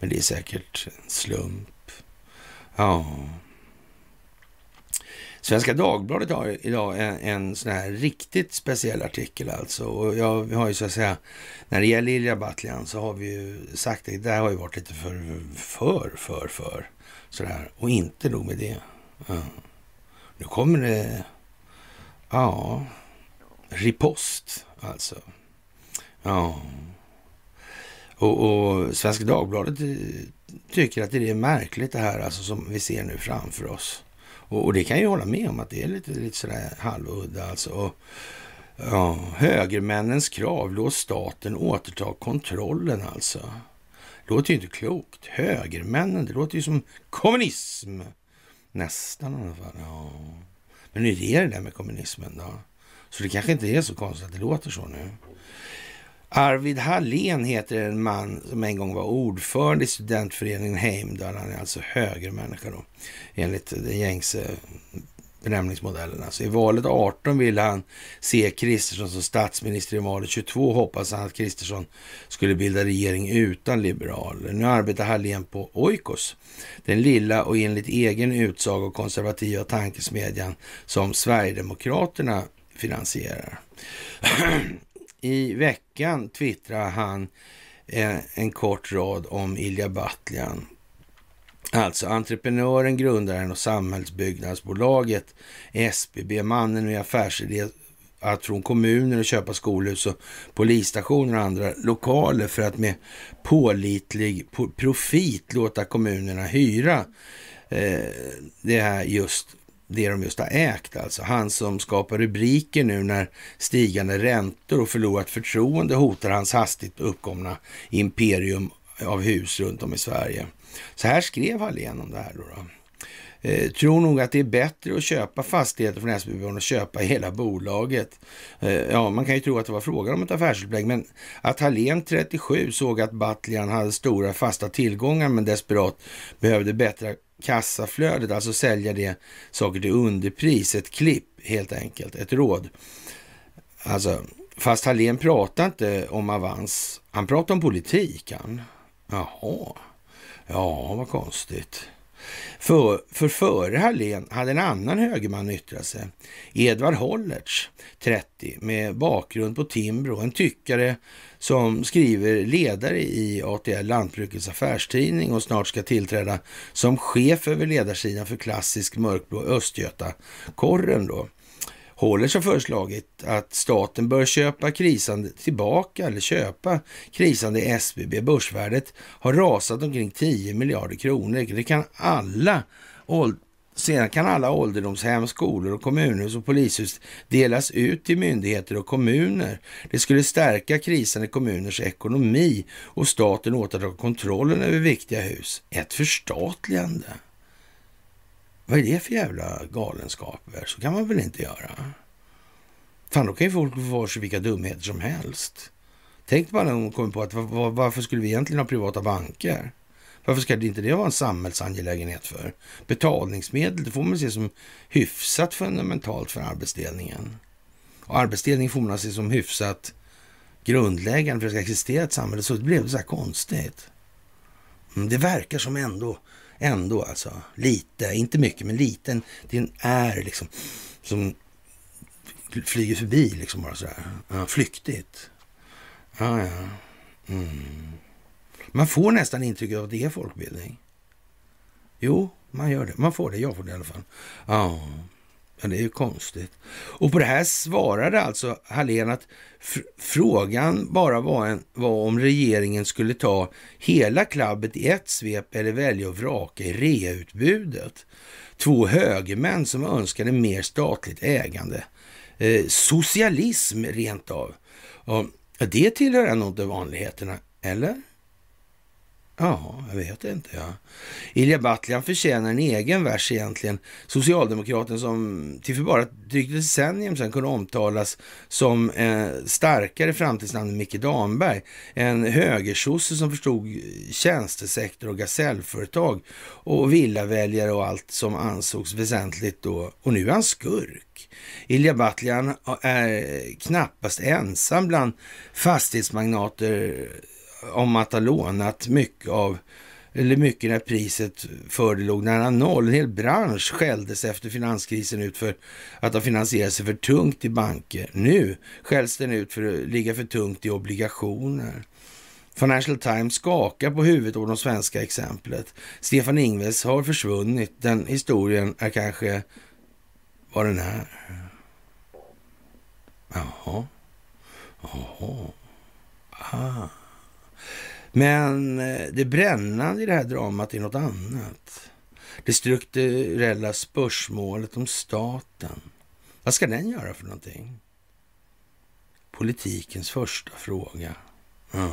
Men det är säkert en slump. Ja. Svenska Dagbladet har idag en, en sån här riktigt speciell artikel alltså. Och jag, vi har ju så att säga, när det gäller Ilja Batljan så har vi ju sagt att det här har ju varit lite för, för, för, för. Sådär. Och inte nog med det. Ja. Nu kommer det, ja, ripost alltså. Ja. Och, och Svenska Dagbladet eh, tycker att det är märkligt det här alltså som vi ser nu framför oss. Och, och, det kan jag hålla med om att det är lite, lite sådär halvudda alltså. Och, ja, högermännens krav, låt staten återta kontrollen alltså. Låter ju inte klokt. Högermännen, det låter ju som kommunism. Nästan i alla fall. Ja. Men hur är det där med kommunismen då? Så det kanske inte är så konstigt att det låter så nu. Arvid Hallén heter en man som en gång var ordförande i studentföreningen Heimdal. Han är alltså högermänniska då, enligt den gängse benämningsmodellen. Alltså I valet 18 ville han se Kristersson som statsminister. I valet 22 hoppas han att Kristersson skulle bilda regering utan liberaler. Nu arbetar Hallén på Oikos, den lilla och enligt egen utsago konservativa tankesmedjan som Sverigedemokraterna finansierar. I veckan twittrar han en, en kort rad om Ilja Batljan. Alltså entreprenören, grundaren och samhällsbyggnadsbolaget SBB, mannen med affärsidé att från kommuner köpa skolhus och polisstationer och andra lokaler för att med pålitlig profit låta kommunerna hyra eh, det här just det de just har ägt alltså. Han som skapar rubriker nu när stigande räntor och förlorat förtroende hotar hans hastigt uppkomna imperium av hus runt om i Sverige. Så här skrev Hallén om det här då. då. Eh, tror nog att det är bättre att köpa fastigheter från SBB än att köpa hela bolaget. Eh, ja, man kan ju tro att det var frågan om ett affärsupplägg, men att Hallén 37 såg att Battlian hade stora fasta tillgångar men desperat behövde bättre kassaflödet, alltså sälja det saker till underpris, ett klipp helt enkelt, ett råd. Alltså, fast Hallén pratade inte om avans, han pratade om politik han. Jaha, ja vad konstigt. För, för före Hallén hade en annan högerman yttrat sig. Edvard Hollertz, 30, med bakgrund på Timbro, en tyckare som skriver ledare i ATL, Lantbrukets affärstidning och snart ska tillträda som chef över ledarsidan för klassisk mörkblå Östgöta-korren då. Hållers har föreslagit att staten bör köpa krisande tillbaka eller köpa krisande SBB. Börsvärdet har rasat omkring 10 miljarder kronor. Det kan alla Sedan kan alla ålderdomshem, skolor och kommunhus och polishus delas ut till myndigheter och kommuner. Det skulle stärka krisande kommuners ekonomi och staten återta kontrollen över viktiga hus. Ett förstatligande. Vad är det för jävla galenskaper? Så kan man väl inte göra? Fan, då kan ju folk få för sig vilka dumheter som helst. Tänk bara när de kommer på att varför skulle vi egentligen ha privata banker? Varför ska det inte det vara en samhällsangelägenhet för? Betalningsmedel, det får man se som hyfsat fundamentalt för arbetsdelningen. Och arbetsdelning får man se som hyfsat grundläggande för att det ska existera ett samhälle. Så det blev så här konstigt. Mm, det verkar som ändå, ändå alltså, lite, inte mycket, men liten, det är liksom som flyger förbi liksom bara sådär. Ja, flyktigt. Ja, ja. Mm. Man får nästan intrycket av att det är folkbildning. Jo, man gör det. Man får det. Jag får det i alla fall. Ja, Ja, det är ju konstigt. Och på det här svarade alltså Hallén att frågan bara var, en, var om regeringen skulle ta hela klabbet i ett svep eller välja att vraka i reutbudet. Två högermän som önskade mer statligt ägande. Eh, socialism rent av. Och det tillhör ändå inte vanligheterna, eller? Ja, jag vet inte. Ja. Ilja Batljan förtjänar en egen vers egentligen. Socialdemokraten som till för bara drygt ett decennium sedan kunde omtalas som eh, starkare framtidsnamn än Micke Damberg. En högersosse som förstod tjänstesektor och gasellföretag och villaväljare och allt som ansågs väsentligt då. Och nu är han skurk. Ilja Batljan är knappast ensam bland fastighetsmagnater om att ha lånat mycket av eller mycket när priset för det låg nära noll. En hel bransch skälldes efter finanskrisen ut för att ha finansierat sig för tungt i banker. Nu skälls den ut för att ligga för tungt i obligationer. Financial Times skakar på huvudet av de svenska exemplet. Stefan Ingves har försvunnit. Den historien är kanske vad den är. Jaha. Jaha. Ah. Men eh, det brännande i det här dramat är något annat. Det strukturella spörsmålet om staten. Vad ska den göra för någonting? Politikens första fråga. Mm.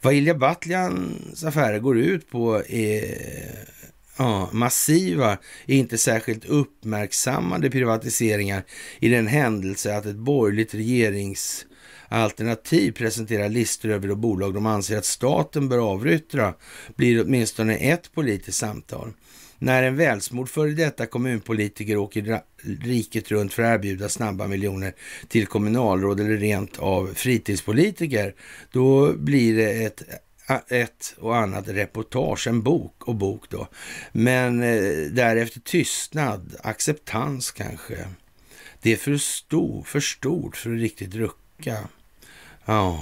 Vad Ilja Batljans affärer går ut på är ja, massiva, inte särskilt uppmärksammade privatiseringar i den händelse att ett borgerligt regerings Alternativ presenterar listor över de bolag de anser att staten bör avyttra blir åtminstone ett politiskt samtal. När en välsmord före detta kommunpolitiker åker riket runt för att erbjuda snabba miljoner till kommunalråd eller rent av fritidspolitiker, då blir det ett ett och annat reportage, en bok och bok då. Men eh, därefter tystnad, acceptans kanske. Det är för, stort, för stort för att riktigt rucka. Ja.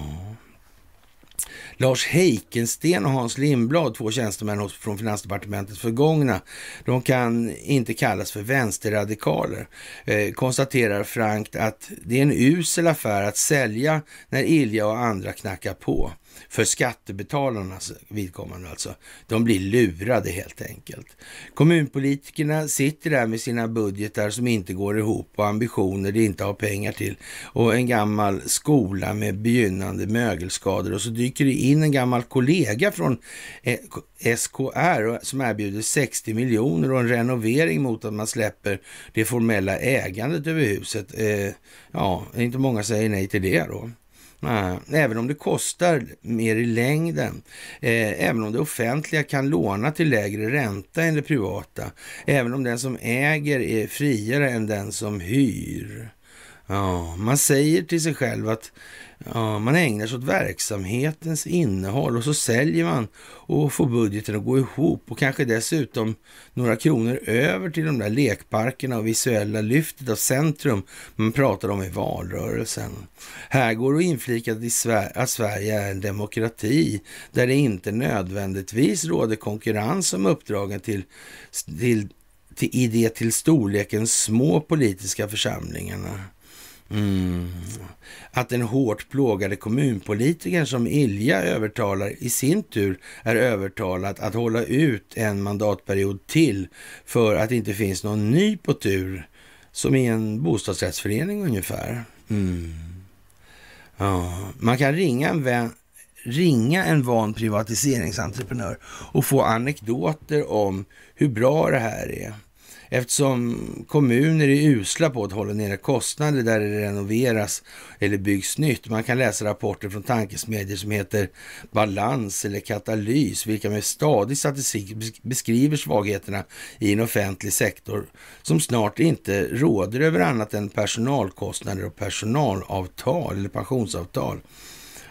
Lars Heikensten och Hans Lindblad, två tjänstemän från Finansdepartementet förgångna, de kan inte kallas för vänsterradikaler. Eh, konstaterar frankt att det är en usel affär att sälja när Ilja och andra knackar på för skattebetalarnas vidkommande alltså. De blir lurade helt enkelt. Kommunpolitikerna sitter där med sina budgetar som inte går ihop och ambitioner de inte har pengar till och en gammal skola med begynnande mögelskador och så dyker det in en gammal kollega från eh, SKR som erbjuder 60 miljoner och en renovering mot att man släpper det formella ägandet över huset. Eh, ja, inte många säger nej till det då. Även om det kostar mer i längden, eh, även om det offentliga kan låna till lägre ränta än det privata, även om den som äger är friare än den som hyr. Ja, man säger till sig själv att ja, man ägnar sig åt verksamhetens innehåll och så säljer man och får budgeten att gå ihop och kanske dessutom några kronor över till de där lekparkerna och visuella lyftet av centrum man pratade om i valrörelsen. Här går det inflikat att Sverige är en demokrati där det inte nödvändigtvis råder konkurrens om uppdragen till, till, till, i det till storleken små politiska församlingarna. Mm. Att den hårt plågade kommunpolitikern som Ilja övertalar i sin tur är övertalad att hålla ut en mandatperiod till för att det inte finns någon ny på tur som i en bostadsrättsförening ungefär. Mm. Ja. Man kan ringa en, vän, ringa en van privatiseringsentreprenör och få anekdoter om hur bra det här är eftersom kommuner är usla på att hålla nere kostnader där det renoveras eller byggs nytt. Man kan läsa rapporter från tankesmedjor som heter Balans eller Katalys, vilka med stadig statistik beskriver svagheterna i en offentlig sektor som snart inte råder över annat än personalkostnader och personalavtal eller pensionsavtal.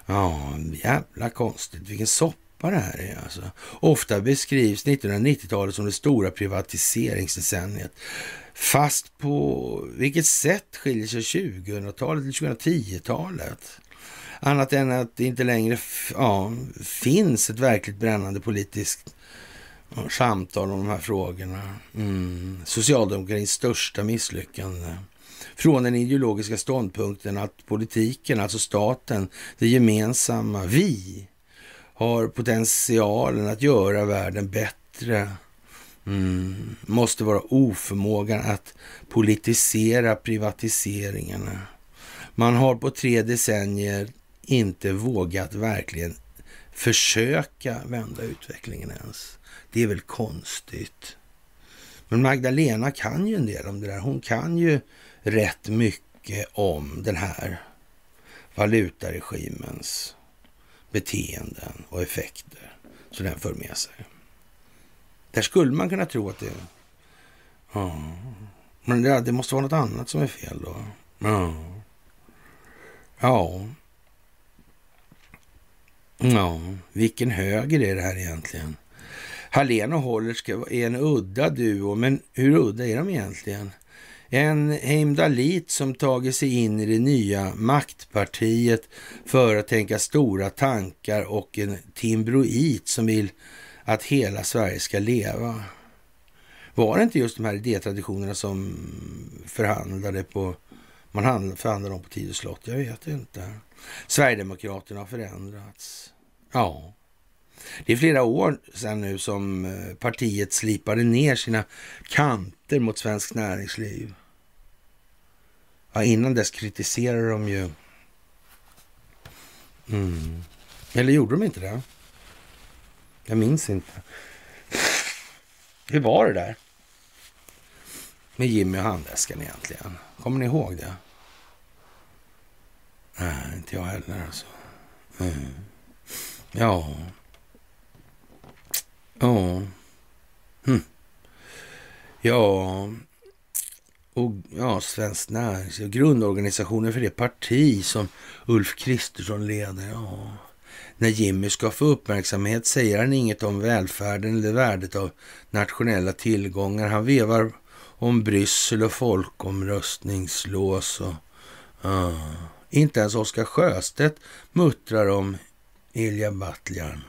Ja, jävla konstigt. Vilken soppa soppa det här är alltså. Ofta beskrivs 1990-talet som det stora privatiseringsdecenniet. Fast på vilket sätt skiljer sig 2000-talet till 2010-talet? Annat än att det inte längre ja, finns ett verkligt brännande politiskt samtal om de här frågorna. Mm. Socialdemokratins största misslyckande. Från den ideologiska ståndpunkten att politiken, alltså staten, det gemensamma, vi, har potentialen att göra världen bättre. Mm. Måste vara oförmågan att politisera privatiseringarna. Man har på tre decennier inte vågat verkligen försöka vända utvecklingen ens. Det är väl konstigt. Men Magdalena kan ju en del om det där. Hon kan ju rätt mycket om den här valutaregimens beteenden och effekter som den för med sig. Där skulle man kunna tro att det... Ja. Men det, det måste vara något annat som är fel då. Ja. Ja. Ja, vilken höger är det här egentligen? Hallén och Hollerska är en udda duo, men hur udda är de egentligen? En Heimdalit som tagit sig in i det nya maktpartiet för att tänka stora tankar och en timbroit som vill att hela Sverige ska leva. Var det inte just de här idétraditionerna som förhandlade på man förhandlade om på Tidö slott? Jag vet inte. Sverigedemokraterna har förändrats. Ja. Det är flera år sedan nu som eh, partiet slipade ner sina kanter mot svenskt näringsliv. Ja, innan dess kritiserade de ju... Mm. Eller gjorde de inte det? Jag minns inte. Hur var det där? Med Jimmy och handväskan egentligen. Kommer ni ihåg det? Nej, inte jag heller alltså. Mm. Ja. Ja. Hm. Ja, och ja, Svenskt Näringsliv, grundorganisationen för det parti som Ulf Kristersson leder. Ja. När Jimmy ska få uppmärksamhet säger han inget om välfärden eller värdet av nationella tillgångar. Han vevar om Bryssel och folkomröstningslås och... uh. Inte ens Oskar Sjöstedt muttrar om Ilja Batljan.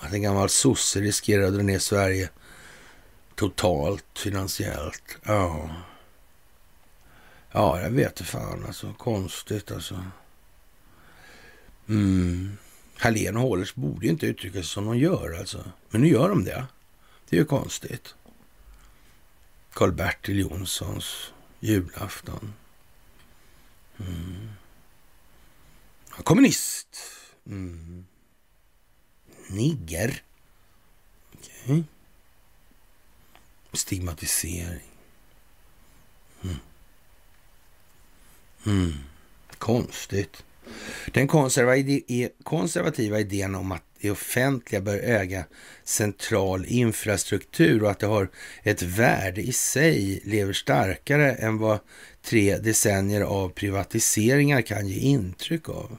Att en gammal sosse riskerar att dra ner Sverige totalt finansiellt. Ja. Ja, jag vet det fan alltså. Konstigt alltså. Mm. Hallén och Hållers borde inte uttrycka sig som de gör alltså. Men nu gör de det. Det är ju konstigt. Karl-Bertil Jonssons julafton. Mm. Kommunist. Mm. Nigger. Okay. Stigmatisering. Mm. Mm. Konstigt. Den e, konservativa idén om att det offentliga bör äga central infrastruktur och att det har ett värde i sig lever starkare än vad tre decennier av privatiseringar kan ge intryck av.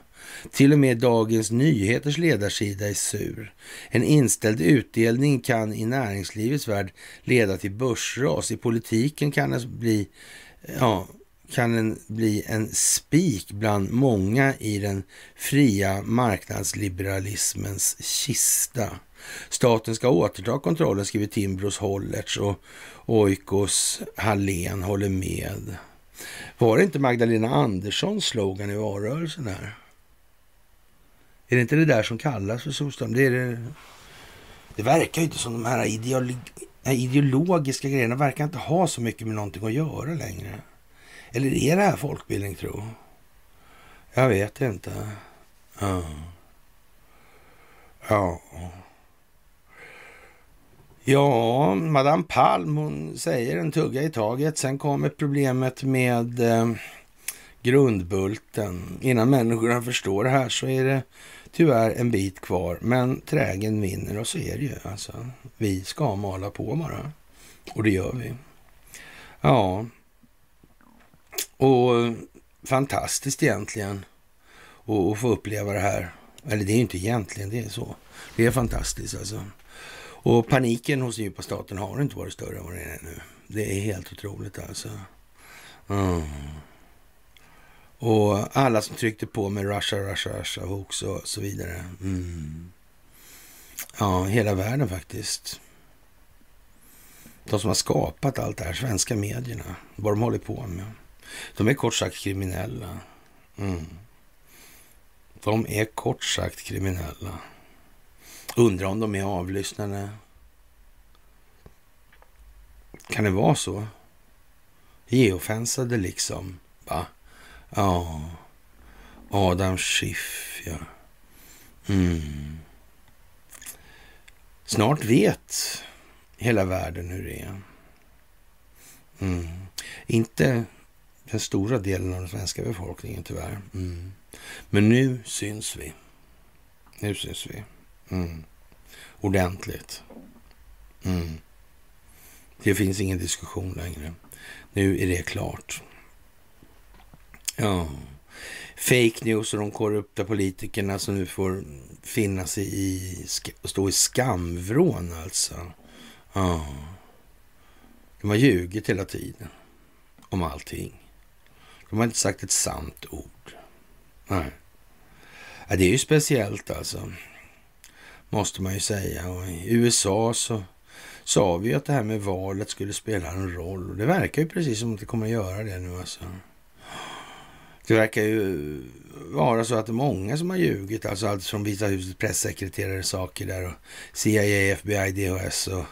Till och med Dagens Nyheters ledarsida är sur. En inställd utdelning kan i näringslivets värld leda till börsras. I politiken kan den bli, ja, kan den bli en spik bland många i den fria marknadsliberalismens kista. Staten ska återta kontrollen, skriver Timbros Hollertz och Oikos Hallén håller med. Var det inte Magdalena Anderssons slogan i valrörelsen här? Är det inte det där som kallas för solstorm? Det, det, det verkar ju inte som de här ideolo ideologiska grejerna verkar inte ha så mycket med någonting att göra längre. Eller är det här folkbildning tro? Jag vet inte. Ja. Ja. Ja, Madame Palm hon säger en tugga i taget. Sen kommer problemet med eh, grundbulten. Innan människorna förstår det här så är det tyvärr en bit kvar. Men trägen vinner och så är det ju. Alltså, vi ska mala på bara. Och det gör vi. Ja, och eh, fantastiskt egentligen att få uppleva det här. Eller det är ju inte egentligen, det är så. Det är fantastiskt alltså. Och paniken hos djupa staten har inte varit större än vad den är nu. Det är helt otroligt alltså. Mm. Och alla som tryckte på med Russia, Russia, Russia, Hooks och så vidare. Mm. Ja, hela världen faktiskt. De som har skapat allt det här, svenska medierna, vad de håller på med. De är kort sagt kriminella. Mm. De är kort sagt kriminella. Undrar om de är avlyssnade. Kan det vara så? Geofensade liksom. Va? Ja. Adam Schiff, ja. Mm. Snart vet hela världen hur det är. Mm. Inte den stora delen av den svenska befolkningen tyvärr. Mm. Men nu syns vi. Nu syns vi. Mm. Ordentligt. Mm. Det finns ingen diskussion längre. Nu är det klart. Ja. Fake news och de korrupta politikerna som nu får finna sig i, stå i skamvrån alltså. Ja. De har ljugit hela tiden om allting. De har inte sagt ett sant ord. Nej. Ja, det är ju speciellt alltså. Måste man ju säga. Och I USA så sa vi att det här med valet skulle spela en roll. Och det verkar ju precis som att det kommer att göra det nu alltså. Det verkar ju vara så att det är många som har ljugit. Alltså allt från Vita husets pressekreterare saker där och CIA, FBI, DHS och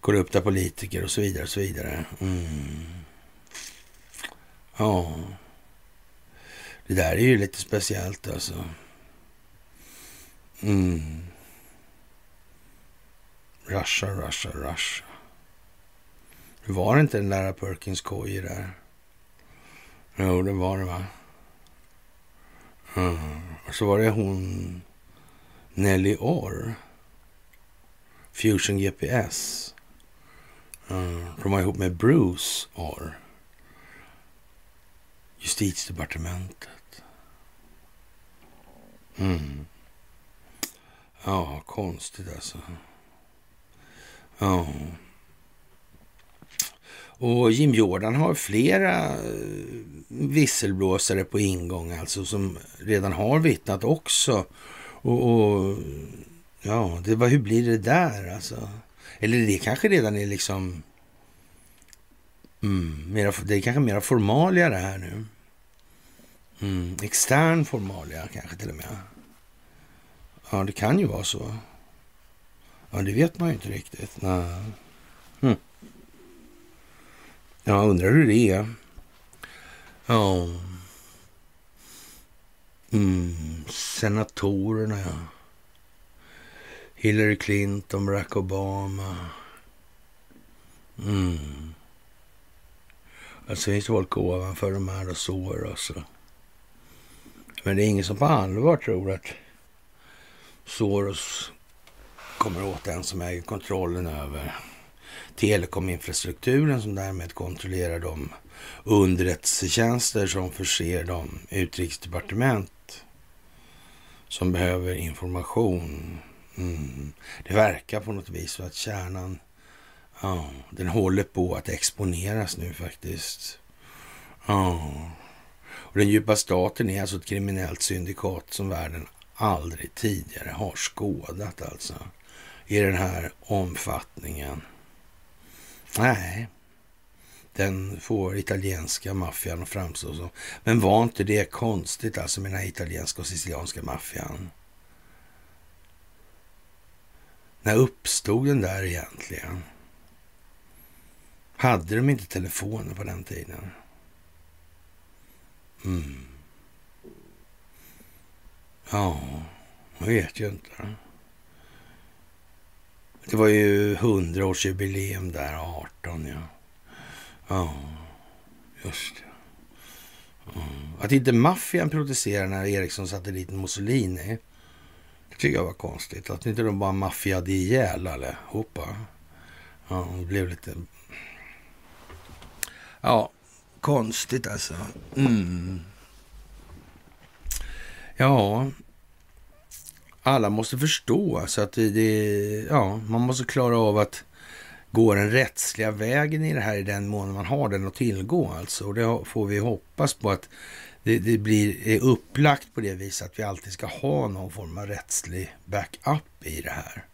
korrupta politiker och så vidare och så vidare. Mm. Ja. Det där är ju lite speciellt alltså. Mm. Russia, Russia, Russia. Det var inte den där Perkins koj där? Jo, det var det va? Mm. Och så var det hon Nelly Orr. Fusion GPS. Mm. De var ihop med Bruce Orr justitiedepartementet. Mm. Ja, konstigt alltså. Ja. Och Jim Jordan har flera eh, visselblåsare på ingång alltså som redan har vittnat också. Och, och ja, det var, hur blir det där alltså? Eller det kanske redan är liksom Mm, mera, det är kanske mera formalia det här nu. Mm, extern formalia kanske till och med. Ja, det kan ju vara så. Ja, det vet man ju inte riktigt. Nej. Ja, Jag undrar hur det är. Ja. Mm, senatorerna, ja. Hillary Clinton, Barack Obama. Mm. Alltså, det finns folk ovanför de här och sår Alltså. Men det är ingen som på allvar tror att Soros kommer åt den som äger kontrollen över telekominfrastrukturen som därmed kontrollerar de underrättelsetjänster som förser de utrikesdepartement som behöver information. Mm. Det verkar på något vis så att kärnan, ja, den håller på att exponeras nu faktiskt. Ja. Och den djupa staten är alltså ett kriminellt syndikat som världen aldrig tidigare har skådat alltså. I den här omfattningen. Nej, den får italienska maffian att framstå som. Men var inte det konstigt alltså med den här italienska och sicilianska maffian? När uppstod den där egentligen? Hade de inte telefoner på den tiden? Mm. Ja, jag vet ju inte. Det var ju hundraårsjubileum där, 18 ja. Ja, just det. Mm. Att inte maffian protesterade när Ericsson-satelliten Mussolini, det tycker jag var konstigt. Att inte de bara maffiade ihjäl allihopa. Ja, det blev lite... Ja, konstigt alltså. Mm. Ja, alla måste förstå alltså att det, det, ja, man måste klara av att gå den rättsliga vägen i det här i den mån man har den att tillgå alltså. Och det får vi hoppas på att det, det blir är upplagt på det viset att vi alltid ska ha någon form av rättslig backup i det här.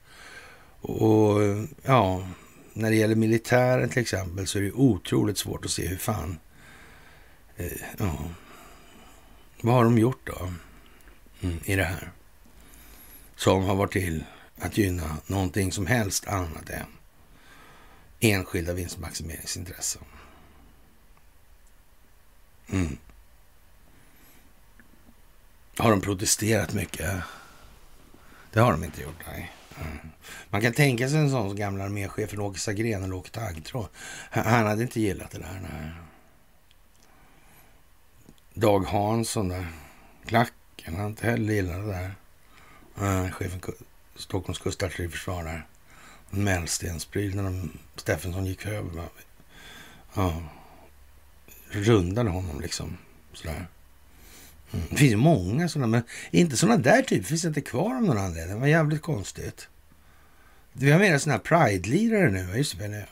Och ja, när det gäller militären till exempel så är det otroligt svårt att se hur fan, eh, ja, vad har de gjort då mm, i det här? Som har varit till att gynna någonting som helst annat än enskilda vinstmaximeringsintressen. Mm. Har de protesterat mycket? Det har de inte gjort, nej. Mm. Man kan tänka sig en sån som gamla arméchefen Åke Sagrén eller Åke Taggtråd. Han hade inte gillat det där. Nej. Dag Hansson där, klacken, han inte heller gillat det där. Nej, chefen Stockholms kustartilleriförsvar där mälstenspryl när de, Steffensson gick över. Ja, rundade honom liksom. Sådär. Mm. Det finns ju många sådana, men inte sådana där typer finns inte kvar av någon anledning. Det var jävligt konstigt. Vi har mera sådana här Pride-lirare nu. Just det,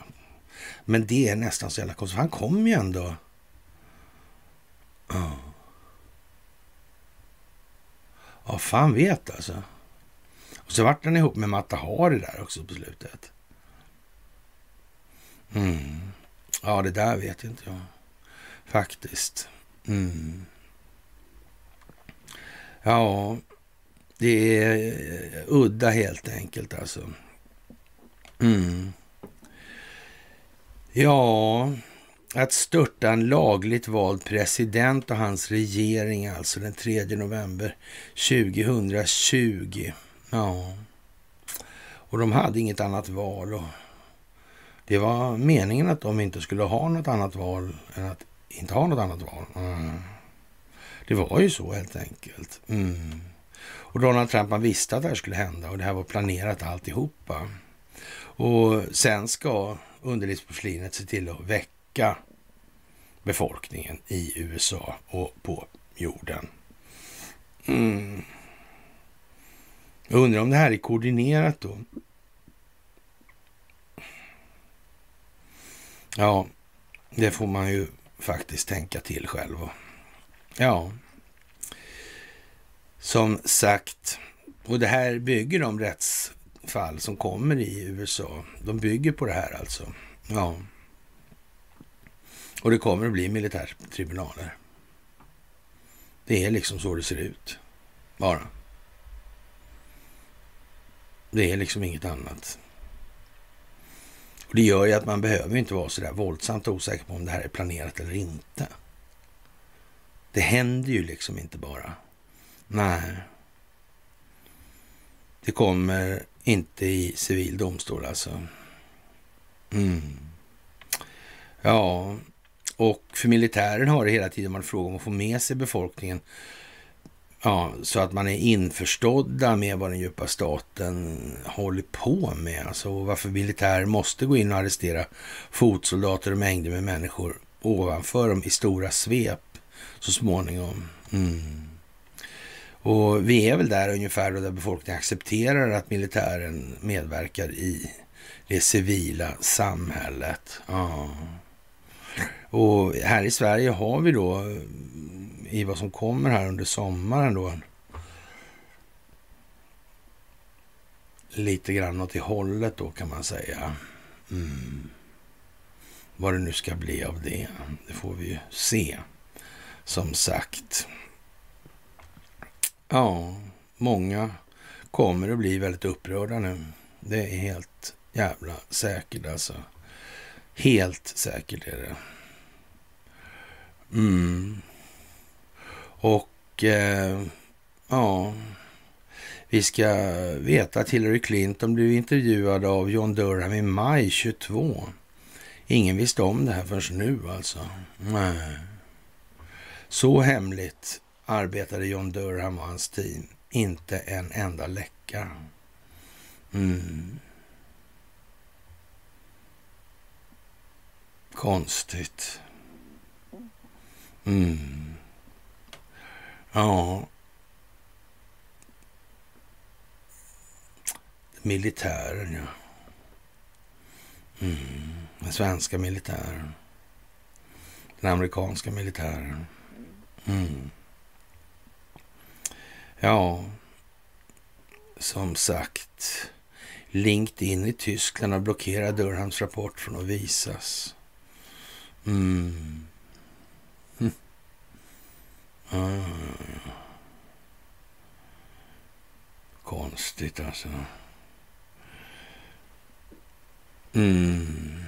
men det är nästan så jävla konstigt. Han kom ju ändå. Ja. Ja, fan vet alltså. Och så vart han ihop med Matta Hari där också på slutet. Mm. Ja, det där vet inte jag faktiskt. Mm. Ja, det är udda helt enkelt alltså. Mm. Ja, att störta en lagligt vald president och hans regering alltså den 3 november 2020. Ja. Och de hade inget annat val. Och det var meningen att de inte skulle ha något annat val än att inte ha något annat val. Mm. Det var ju så helt enkelt. Mm. Och Donald Trump, han visste att det här skulle hända och det här var planerat alltihopa. Och sen ska underlivsporslinet se till att väcka befolkningen i USA och på jorden. Mm. Jag undrar om det här är koordinerat då? Ja, det får man ju faktiskt tänka till själv. Ja, som sagt, och det här bygger de rättsfall som kommer i USA. De bygger på det här alltså. Ja. Och det kommer att bli militärtribunaler. Det är liksom så det ser ut. Bara. Det är liksom inget annat. Och Det gör ju att man behöver inte vara så där våldsamt osäker på om det här är planerat eller inte. Det händer ju liksom inte bara. Nej. Det kommer inte i civil domstol alltså. Mm. Ja, och för militären har det hela tiden varit fråga om att få med sig befolkningen Ja, så att man är införstådda med vad den djupa staten håller på med. Alltså varför militär måste gå in och arrestera fotsoldater och mängder med människor ovanför dem i stora svep så småningom. Mm. Och vi är väl där ungefär då där befolkningen accepterar att militären medverkar i det civila samhället. Ja. Och här i Sverige har vi då i vad som kommer här under sommaren då lite grann åt det hållet då kan man säga. Mm. Vad det nu ska bli av det, det får vi ju se. Som sagt. Ja, många kommer att bli väldigt upprörda nu. Det är helt jävla säkert alltså. Helt säkert är det. Mm. Och eh, ja, vi ska veta att Hillary Clinton blev intervjuad av John Durham i maj 22. Ingen visste om det här förrän nu alltså. Nej. Så hemligt arbetade John Durham och hans team. Inte en enda läcka. Mm. Konstigt. Mm. Ja. Militären, ja. Mm. Den svenska militären. Den amerikanska militären. Mm. Ja, som sagt. LinkedIn i Tyskland har blockerat Durhams rapport från att visas. Mm. Hm. Konstigt alltså. Mm.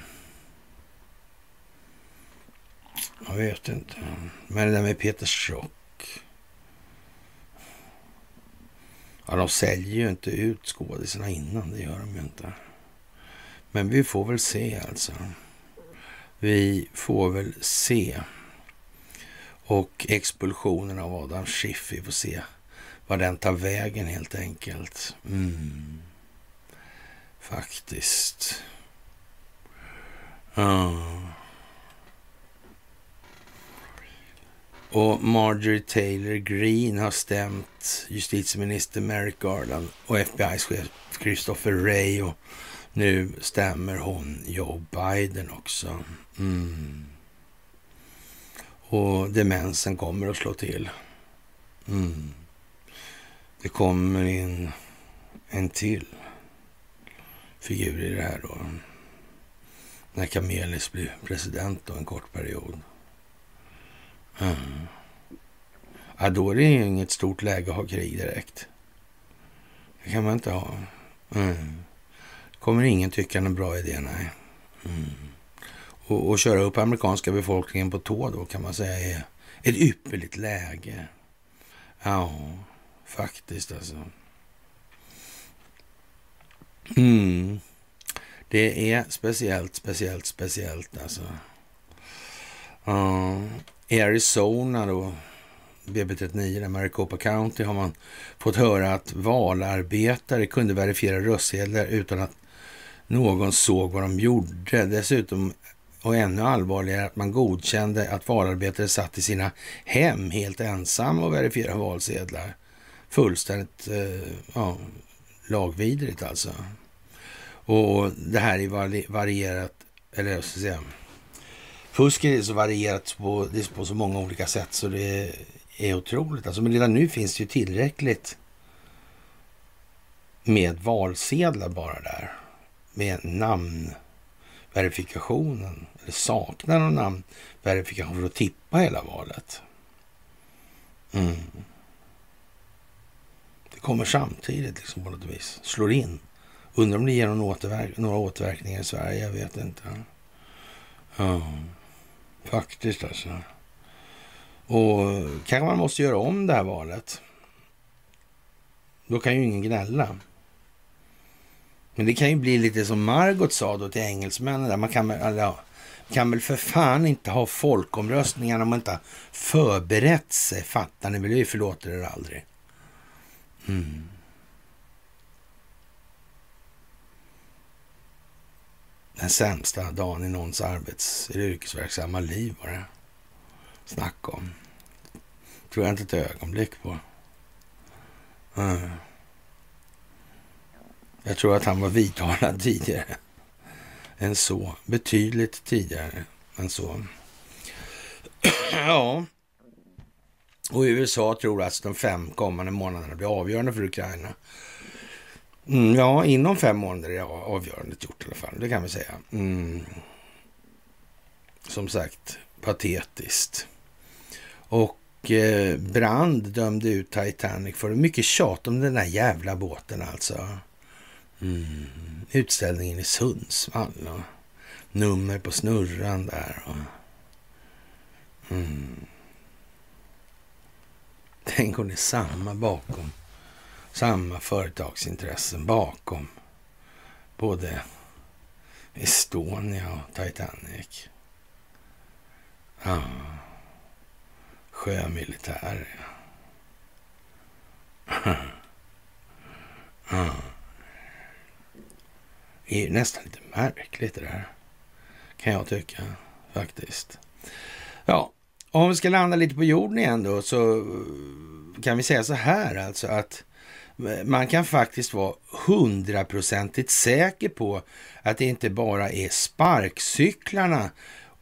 Jag vet inte. Men det där med Peter Schock. Ja, de säljer ju inte ut skådisarna innan. Det gör de ju inte. Men vi får väl se alltså. Vi får väl se. Och expulsionen av Adam Schiff, vi får se vad den tar vägen helt enkelt. Mm. Faktiskt. Ja. Och Marjorie Taylor Greene har stämt justitieminister Merrick Garland och FBI's chef Christopher Wray och nu stämmer hon Joe Biden också. Mm. Och demensen kommer att slå till. Mm. Det kommer in en till figur i det här då. När Kamelis blir president då en kort period. Mm. Ja, då är det ju inget stort läge att ha krig direkt. Det kan man inte ha. Mm. kommer ingen tycka är en bra idé, nej. Mm. Och, och, köra upp amerikanska befolkningen på tå då kan man säga är ett ypperligt läge. Ja, faktiskt alltså. Mm. Det är speciellt, speciellt, speciellt alltså. Uh, I Arizona då, BB39, Maricopa County, har man fått höra att valarbetare kunde verifiera röstsedlar utan att någon såg vad de gjorde. Dessutom, och ännu allvarligare, att man godkände att valarbetare satt i sina hem helt ensamma och verifierade valsedlar. Fullständigt eh, ja, lagvidrigt alltså. Och det här är varierat, eller jag ska säga, fusket är så varierat på, det är på så många olika sätt så det är otroligt. Alltså, men redan nu finns det ju tillräckligt med valsedlar bara där. Med namnverifikationen, saknar någon namnverifikation för att tippa hela valet. Mm. Det kommer samtidigt liksom på något vis, slår in. Undrar om det ger någon återverk några återverkningar i Sverige, jag vet inte. Ja, faktiskt alltså. Och kanske man måste göra om det här valet. Då kan ju ingen gnälla. Men det kan ju bli lite som Margot sa då till engelsmännen. Där. Man kan, ja, kan väl för fan inte ha folkomröstningar om man inte har förberett sig. Fattar ni väl? Vi förlåter er aldrig. Mm. Den sämsta dagen i någons arbets eller yrkesverksamma liv var det. Snacka om. Tror jag inte ett ögonblick på. Mm. Jag tror att han var vidtalad tidigare än så. Betydligt tidigare än så. ja. Och USA tror att de fem kommande månaderna blir avgörande för Ukraina. Mm, ja, inom fem månader är avgörandet gjort i alla fall. Det kan vi säga. Mm. Som sagt, patetiskt. Och eh, Brand dömde ut Titanic för mycket tjat om den där jävla båten alltså. Mm. Utställningen i Sundsvall och nummer på snurran där. Och, mm. Tänk om det är samma bakom. Samma företagsintressen bakom både Estonia och Titanic. Ja. Sjömilitär, ja. ja. Det är nästan lite märkligt det där. Kan jag tycka faktiskt. Ja, om vi ska landa lite på jorden igen då så eh, kan vi säga så här alltså att eh, man kan faktiskt vara hundraprocentigt säker på att det inte bara är sparkcyklarna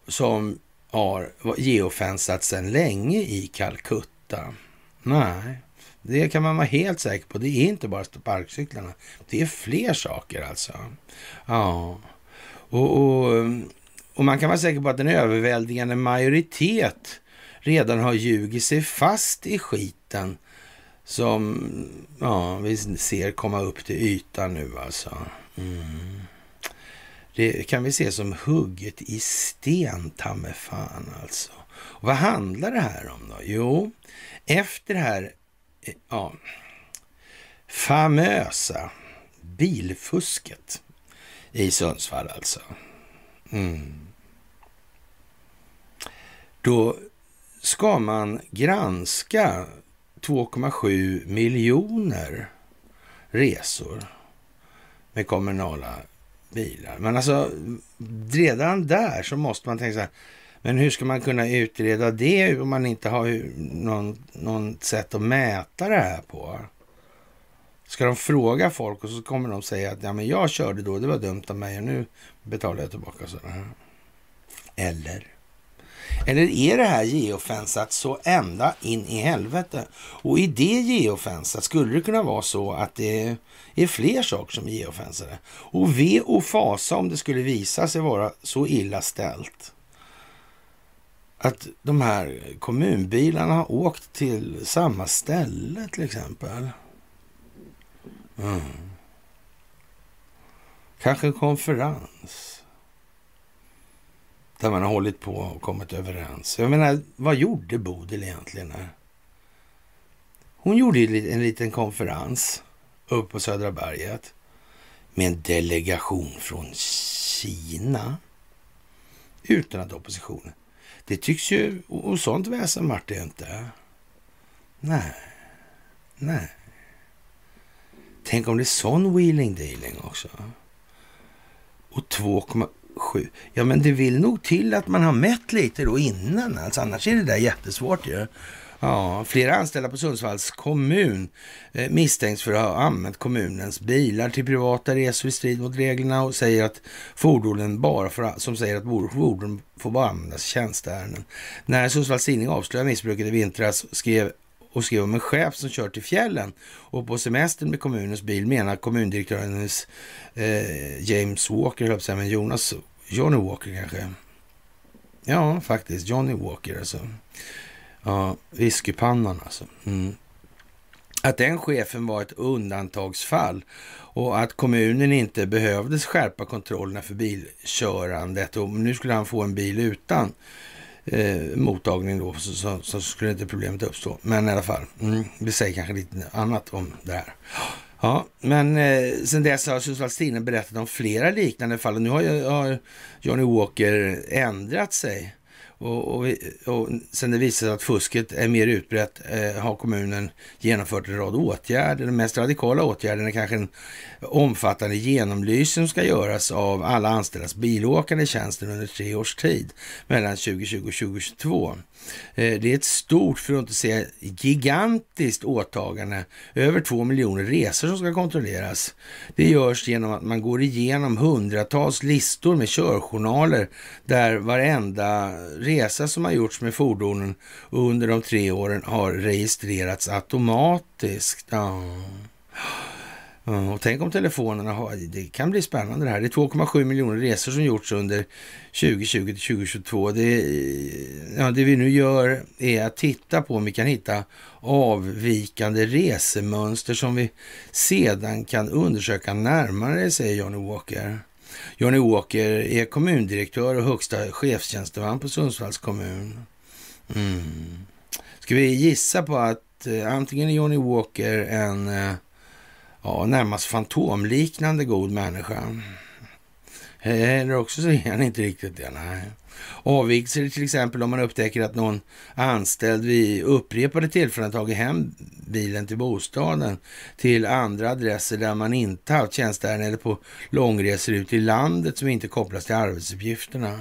som har geofensat sedan länge i Calcutta. Nej, det kan man vara helt säker på. Det är inte bara sparkcyklarna. Det är fler saker alltså. Ja, och, och, och man kan vara säker på att en överväldigande majoritet redan har ljugit sig fast i skiten som ja, vi ser komma upp till ytan nu alltså. Mm. Det kan vi se som hugget i sten, ta fan alltså. Och vad handlar det här om då? Jo, efter det här ja, famösa bilfusket i Sundsvall alltså. Mm. Då ska man granska 2,7 miljoner resor med kommunala bilar. Men alltså, redan där så måste man tänka så här, men hur ska man kunna utreda det om man inte har någon, någon sätt att mäta det här på? Ska de fråga folk och så kommer de säga att ja, men jag körde då, det var dumt av mig och nu betalar jag tillbaka sådär. Eller? Eller är det här geofensat så ända in i helvete? Och i det geofensat skulle det kunna vara så att det är fler saker som är geofensade. Och ve och fasa om det skulle visa sig vara så illa ställt att de här kommunbilarna har åkt till samma ställe till exempel. Mm. Kanske en konferens. Där man har hållit på och kommit överens. Jag menar, vad gjorde Bodil egentligen? Här? Hon gjorde en liten konferens uppe på Södra berget med en delegation från Kina utan att oppositionen det tycks ju, och sånt väsen vart det inte. Nej, nej. Tänk om det är sån wheeling dealing också. Och 2,7. Ja, men det vill nog till att man har mätt lite då innan. Alltså, annars är det där jättesvårt ju. Ja. Flera anställda på Sundsvalls kommun eh, misstänks för att ha använt kommunens bilar till privata resor i strid mot reglerna och säger att fordonen bara får, som säger att fordon får bara användas i tjänsteärenden. När Sundsvalls tidning avslöjade missbruket i vintras skrev och skrev om en chef som kört till fjällen och på semestern med kommunens bil menar kommundirektören eh, James Walker, höll jag men Jonas, Johnny Walker kanske. Ja, faktiskt, Johnny Walker alltså. Ja, whiskypannan alltså. Mm. Att den chefen var ett undantagsfall och att kommunen inte behövde skärpa kontrollerna för bilkörandet och nu skulle han få en bil utan eh, mottagning då så, så, så, skulle inte problemet uppstå. Men i alla fall, mm, det säger kanske lite annat om det här. Ja, men eh, sen dess har Sundsvalls Tidning berättat om flera liknande fall och nu har, har Johnny Walker ändrat sig. Och, och, och sen det visade sig att fusket är mer utbrett eh, har kommunen genomfört en rad åtgärder. Den mest radikala åtgärden är kanske en omfattande genomlysning som ska göras av alla anställdas bilåkande i tjänsten under tre års tid mellan 2020 och 2022. Eh, det är ett stort, för att inte säga gigantiskt åtagande. Över två miljoner resor som ska kontrolleras. Det görs genom att man går igenom hundratals listor med körjournaler där varenda resa som har gjorts med fordonen under de tre åren har registrerats automatiskt. Ja. Och tänk om telefonerna har, det kan bli spännande det här. Det är 2,7 miljoner resor som gjorts under 2020 till 2022. Det, ja, det vi nu gör är att titta på om vi kan hitta avvikande resemönster som vi sedan kan undersöka närmare, säger Johnny Walker. Johnny Walker är kommundirektör och högsta chefstjänsteman på Sundsvalls kommun. Mm. Ska vi gissa på att eh, antingen är Johnny Walker en eh, ja, närmast fantomliknande god människa. Eller också så är han inte riktigt det. Nej. Avvikelser till exempel om man upptäcker att någon anställd vid upprepade tillfällen tagit hem bilen till bostaden till andra adresser där man inte haft tjänsteärenden eller på långresor ut i landet som inte kopplas till arbetsuppgifterna.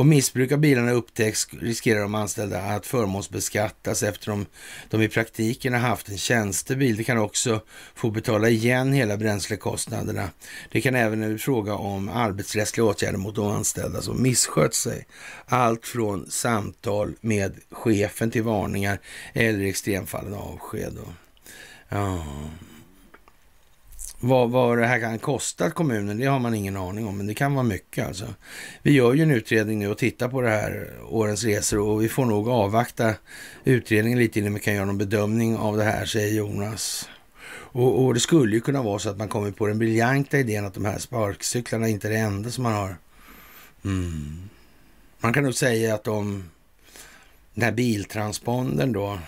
Om missbruk av bilarna upptäcks riskerar de anställda att förmånsbeskattas eftersom de i praktiken har haft en tjänstebil. Det kan också få betala igen hela bränslekostnaderna. Det kan även bli fråga om arbetsrättsliga åtgärder mot de anställda som misskött sig. Allt från samtal med chefen till varningar eller i extremfallen avsked. Ja. Vad, vad det här kan kosta kommunen, det har man ingen aning om, men det kan vara mycket alltså. Vi gör ju en utredning nu och tittar på det här årens resor och vi får nog avvakta utredningen lite innan vi kan göra någon bedömning av det här, säger Jonas. Och, och det skulle ju kunna vara så att man kommer på den briljanta idén att de här sparkcyklarna inte är det enda som man har. Mm. Man kan nog säga att om den här biltranspondern då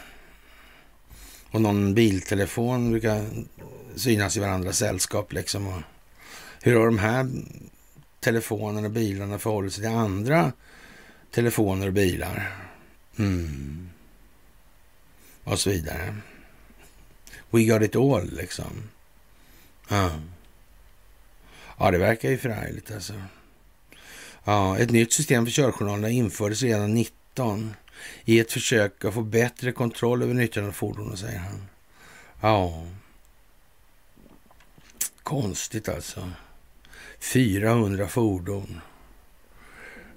och någon biltelefon brukar synas i varandras sällskap liksom. Och hur har de här telefonerna och bilarna förhållit sig till andra telefoner och bilar? Mm. Och så vidare. We got it all liksom. Ja. Ja, det verkar ju förargligt alltså. Ja, ett nytt system för körjournalerna infördes redan 19 i ett försök att få bättre kontroll över nyttjandet av fordonen, säger han. Ja, Konstigt alltså. 400 fordon.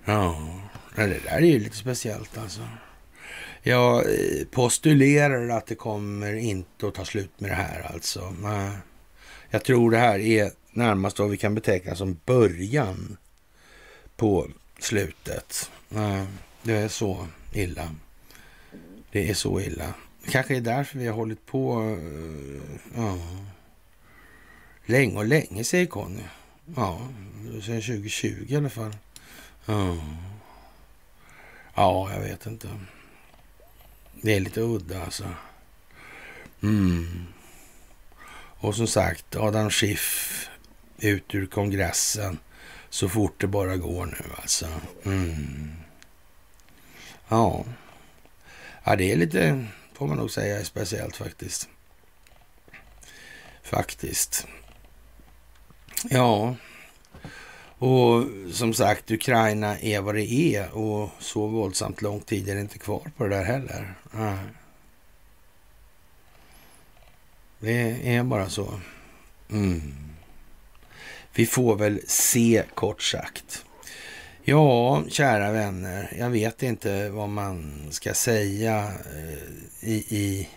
Ja, det där är ju lite speciellt alltså. Jag eh, postulerar att det kommer inte att ta slut med det här alltså. Jag tror det här är närmast vad vi kan beteckna som början på slutet. Det är så illa. Det är så illa. Kanske är därför vi har hållit på. Eh, ja. Länge och länge, säger Conny. Ja, sen 2020 i alla fall. Ja. ja, jag vet inte. Det är lite udda alltså. Mm. Och som sagt, Adam Schiff ut ur kongressen så fort det bara går nu alltså. Mm. Ja. ja, det är lite, får man nog säga, speciellt faktiskt. Faktiskt. Ja, och som sagt, Ukraina är vad det är och så våldsamt lång tid är det inte kvar på det där heller. Nej. Det är bara så. Mm. Vi får väl se, kort sagt. Ja, kära vänner, jag vet inte vad man ska säga eh, i, i,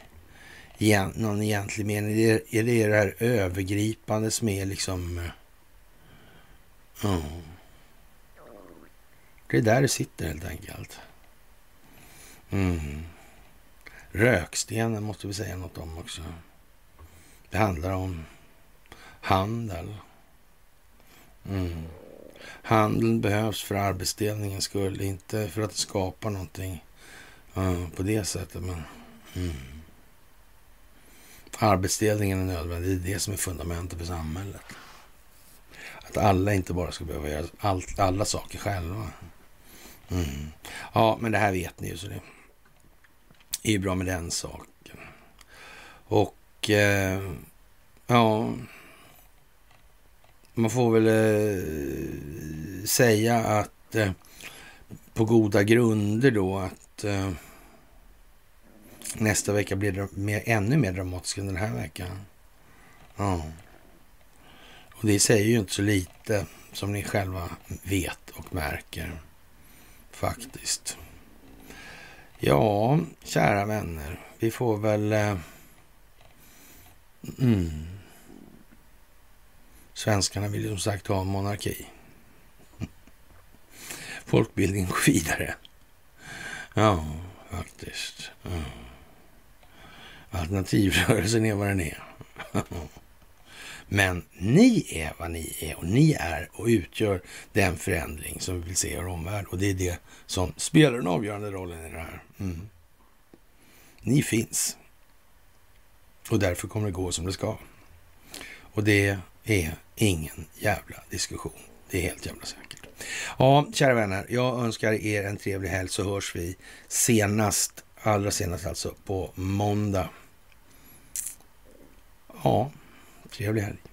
i någon egentlig mening. Är det, är det det här övergripande som är liksom... Eh, Ja. Det är där det sitter helt enkelt. Mm. Rökstenen måste vi säga något om också. Det handlar om handel. Mm. Handeln behövs för arbetsdelningens skull, inte för att skapa någonting uh, på det sättet. Men, mm. Arbetsdelningen är nödvändig. Det är det som är fundamentet för samhället. Att alla inte bara ska behöva göra allt, alla saker själva. Mm. Ja, men det här vet ni ju, så det är ju bra med den saken. Och eh, ja, man får väl eh, säga att eh, på goda grunder då att eh, nästa vecka blir det mer, ännu mer dramatisk än den här veckan. Ja. Och det säger ju inte så lite som ni själva vet och märker faktiskt. Ja, kära vänner, vi får väl... Eh, mm. Svenskarna vill ju som sagt ha monarki. Folkbildning går vidare. Ja, faktiskt. Ja. Alternativrörelsen är vad den är. Men ni är vad ni är och ni är och utgör den förändring som vi vill se i vår omvärld. Och det är det som spelar den avgörande rollen i det här. Mm. Ni finns. Och därför kommer det gå som det ska. Och det är ingen jävla diskussion. Det är helt jävla säkert. Ja, kära vänner, jag önskar er en trevlig helg så hörs vi senast, allra senast alltså, på måndag. Ja, 接不了。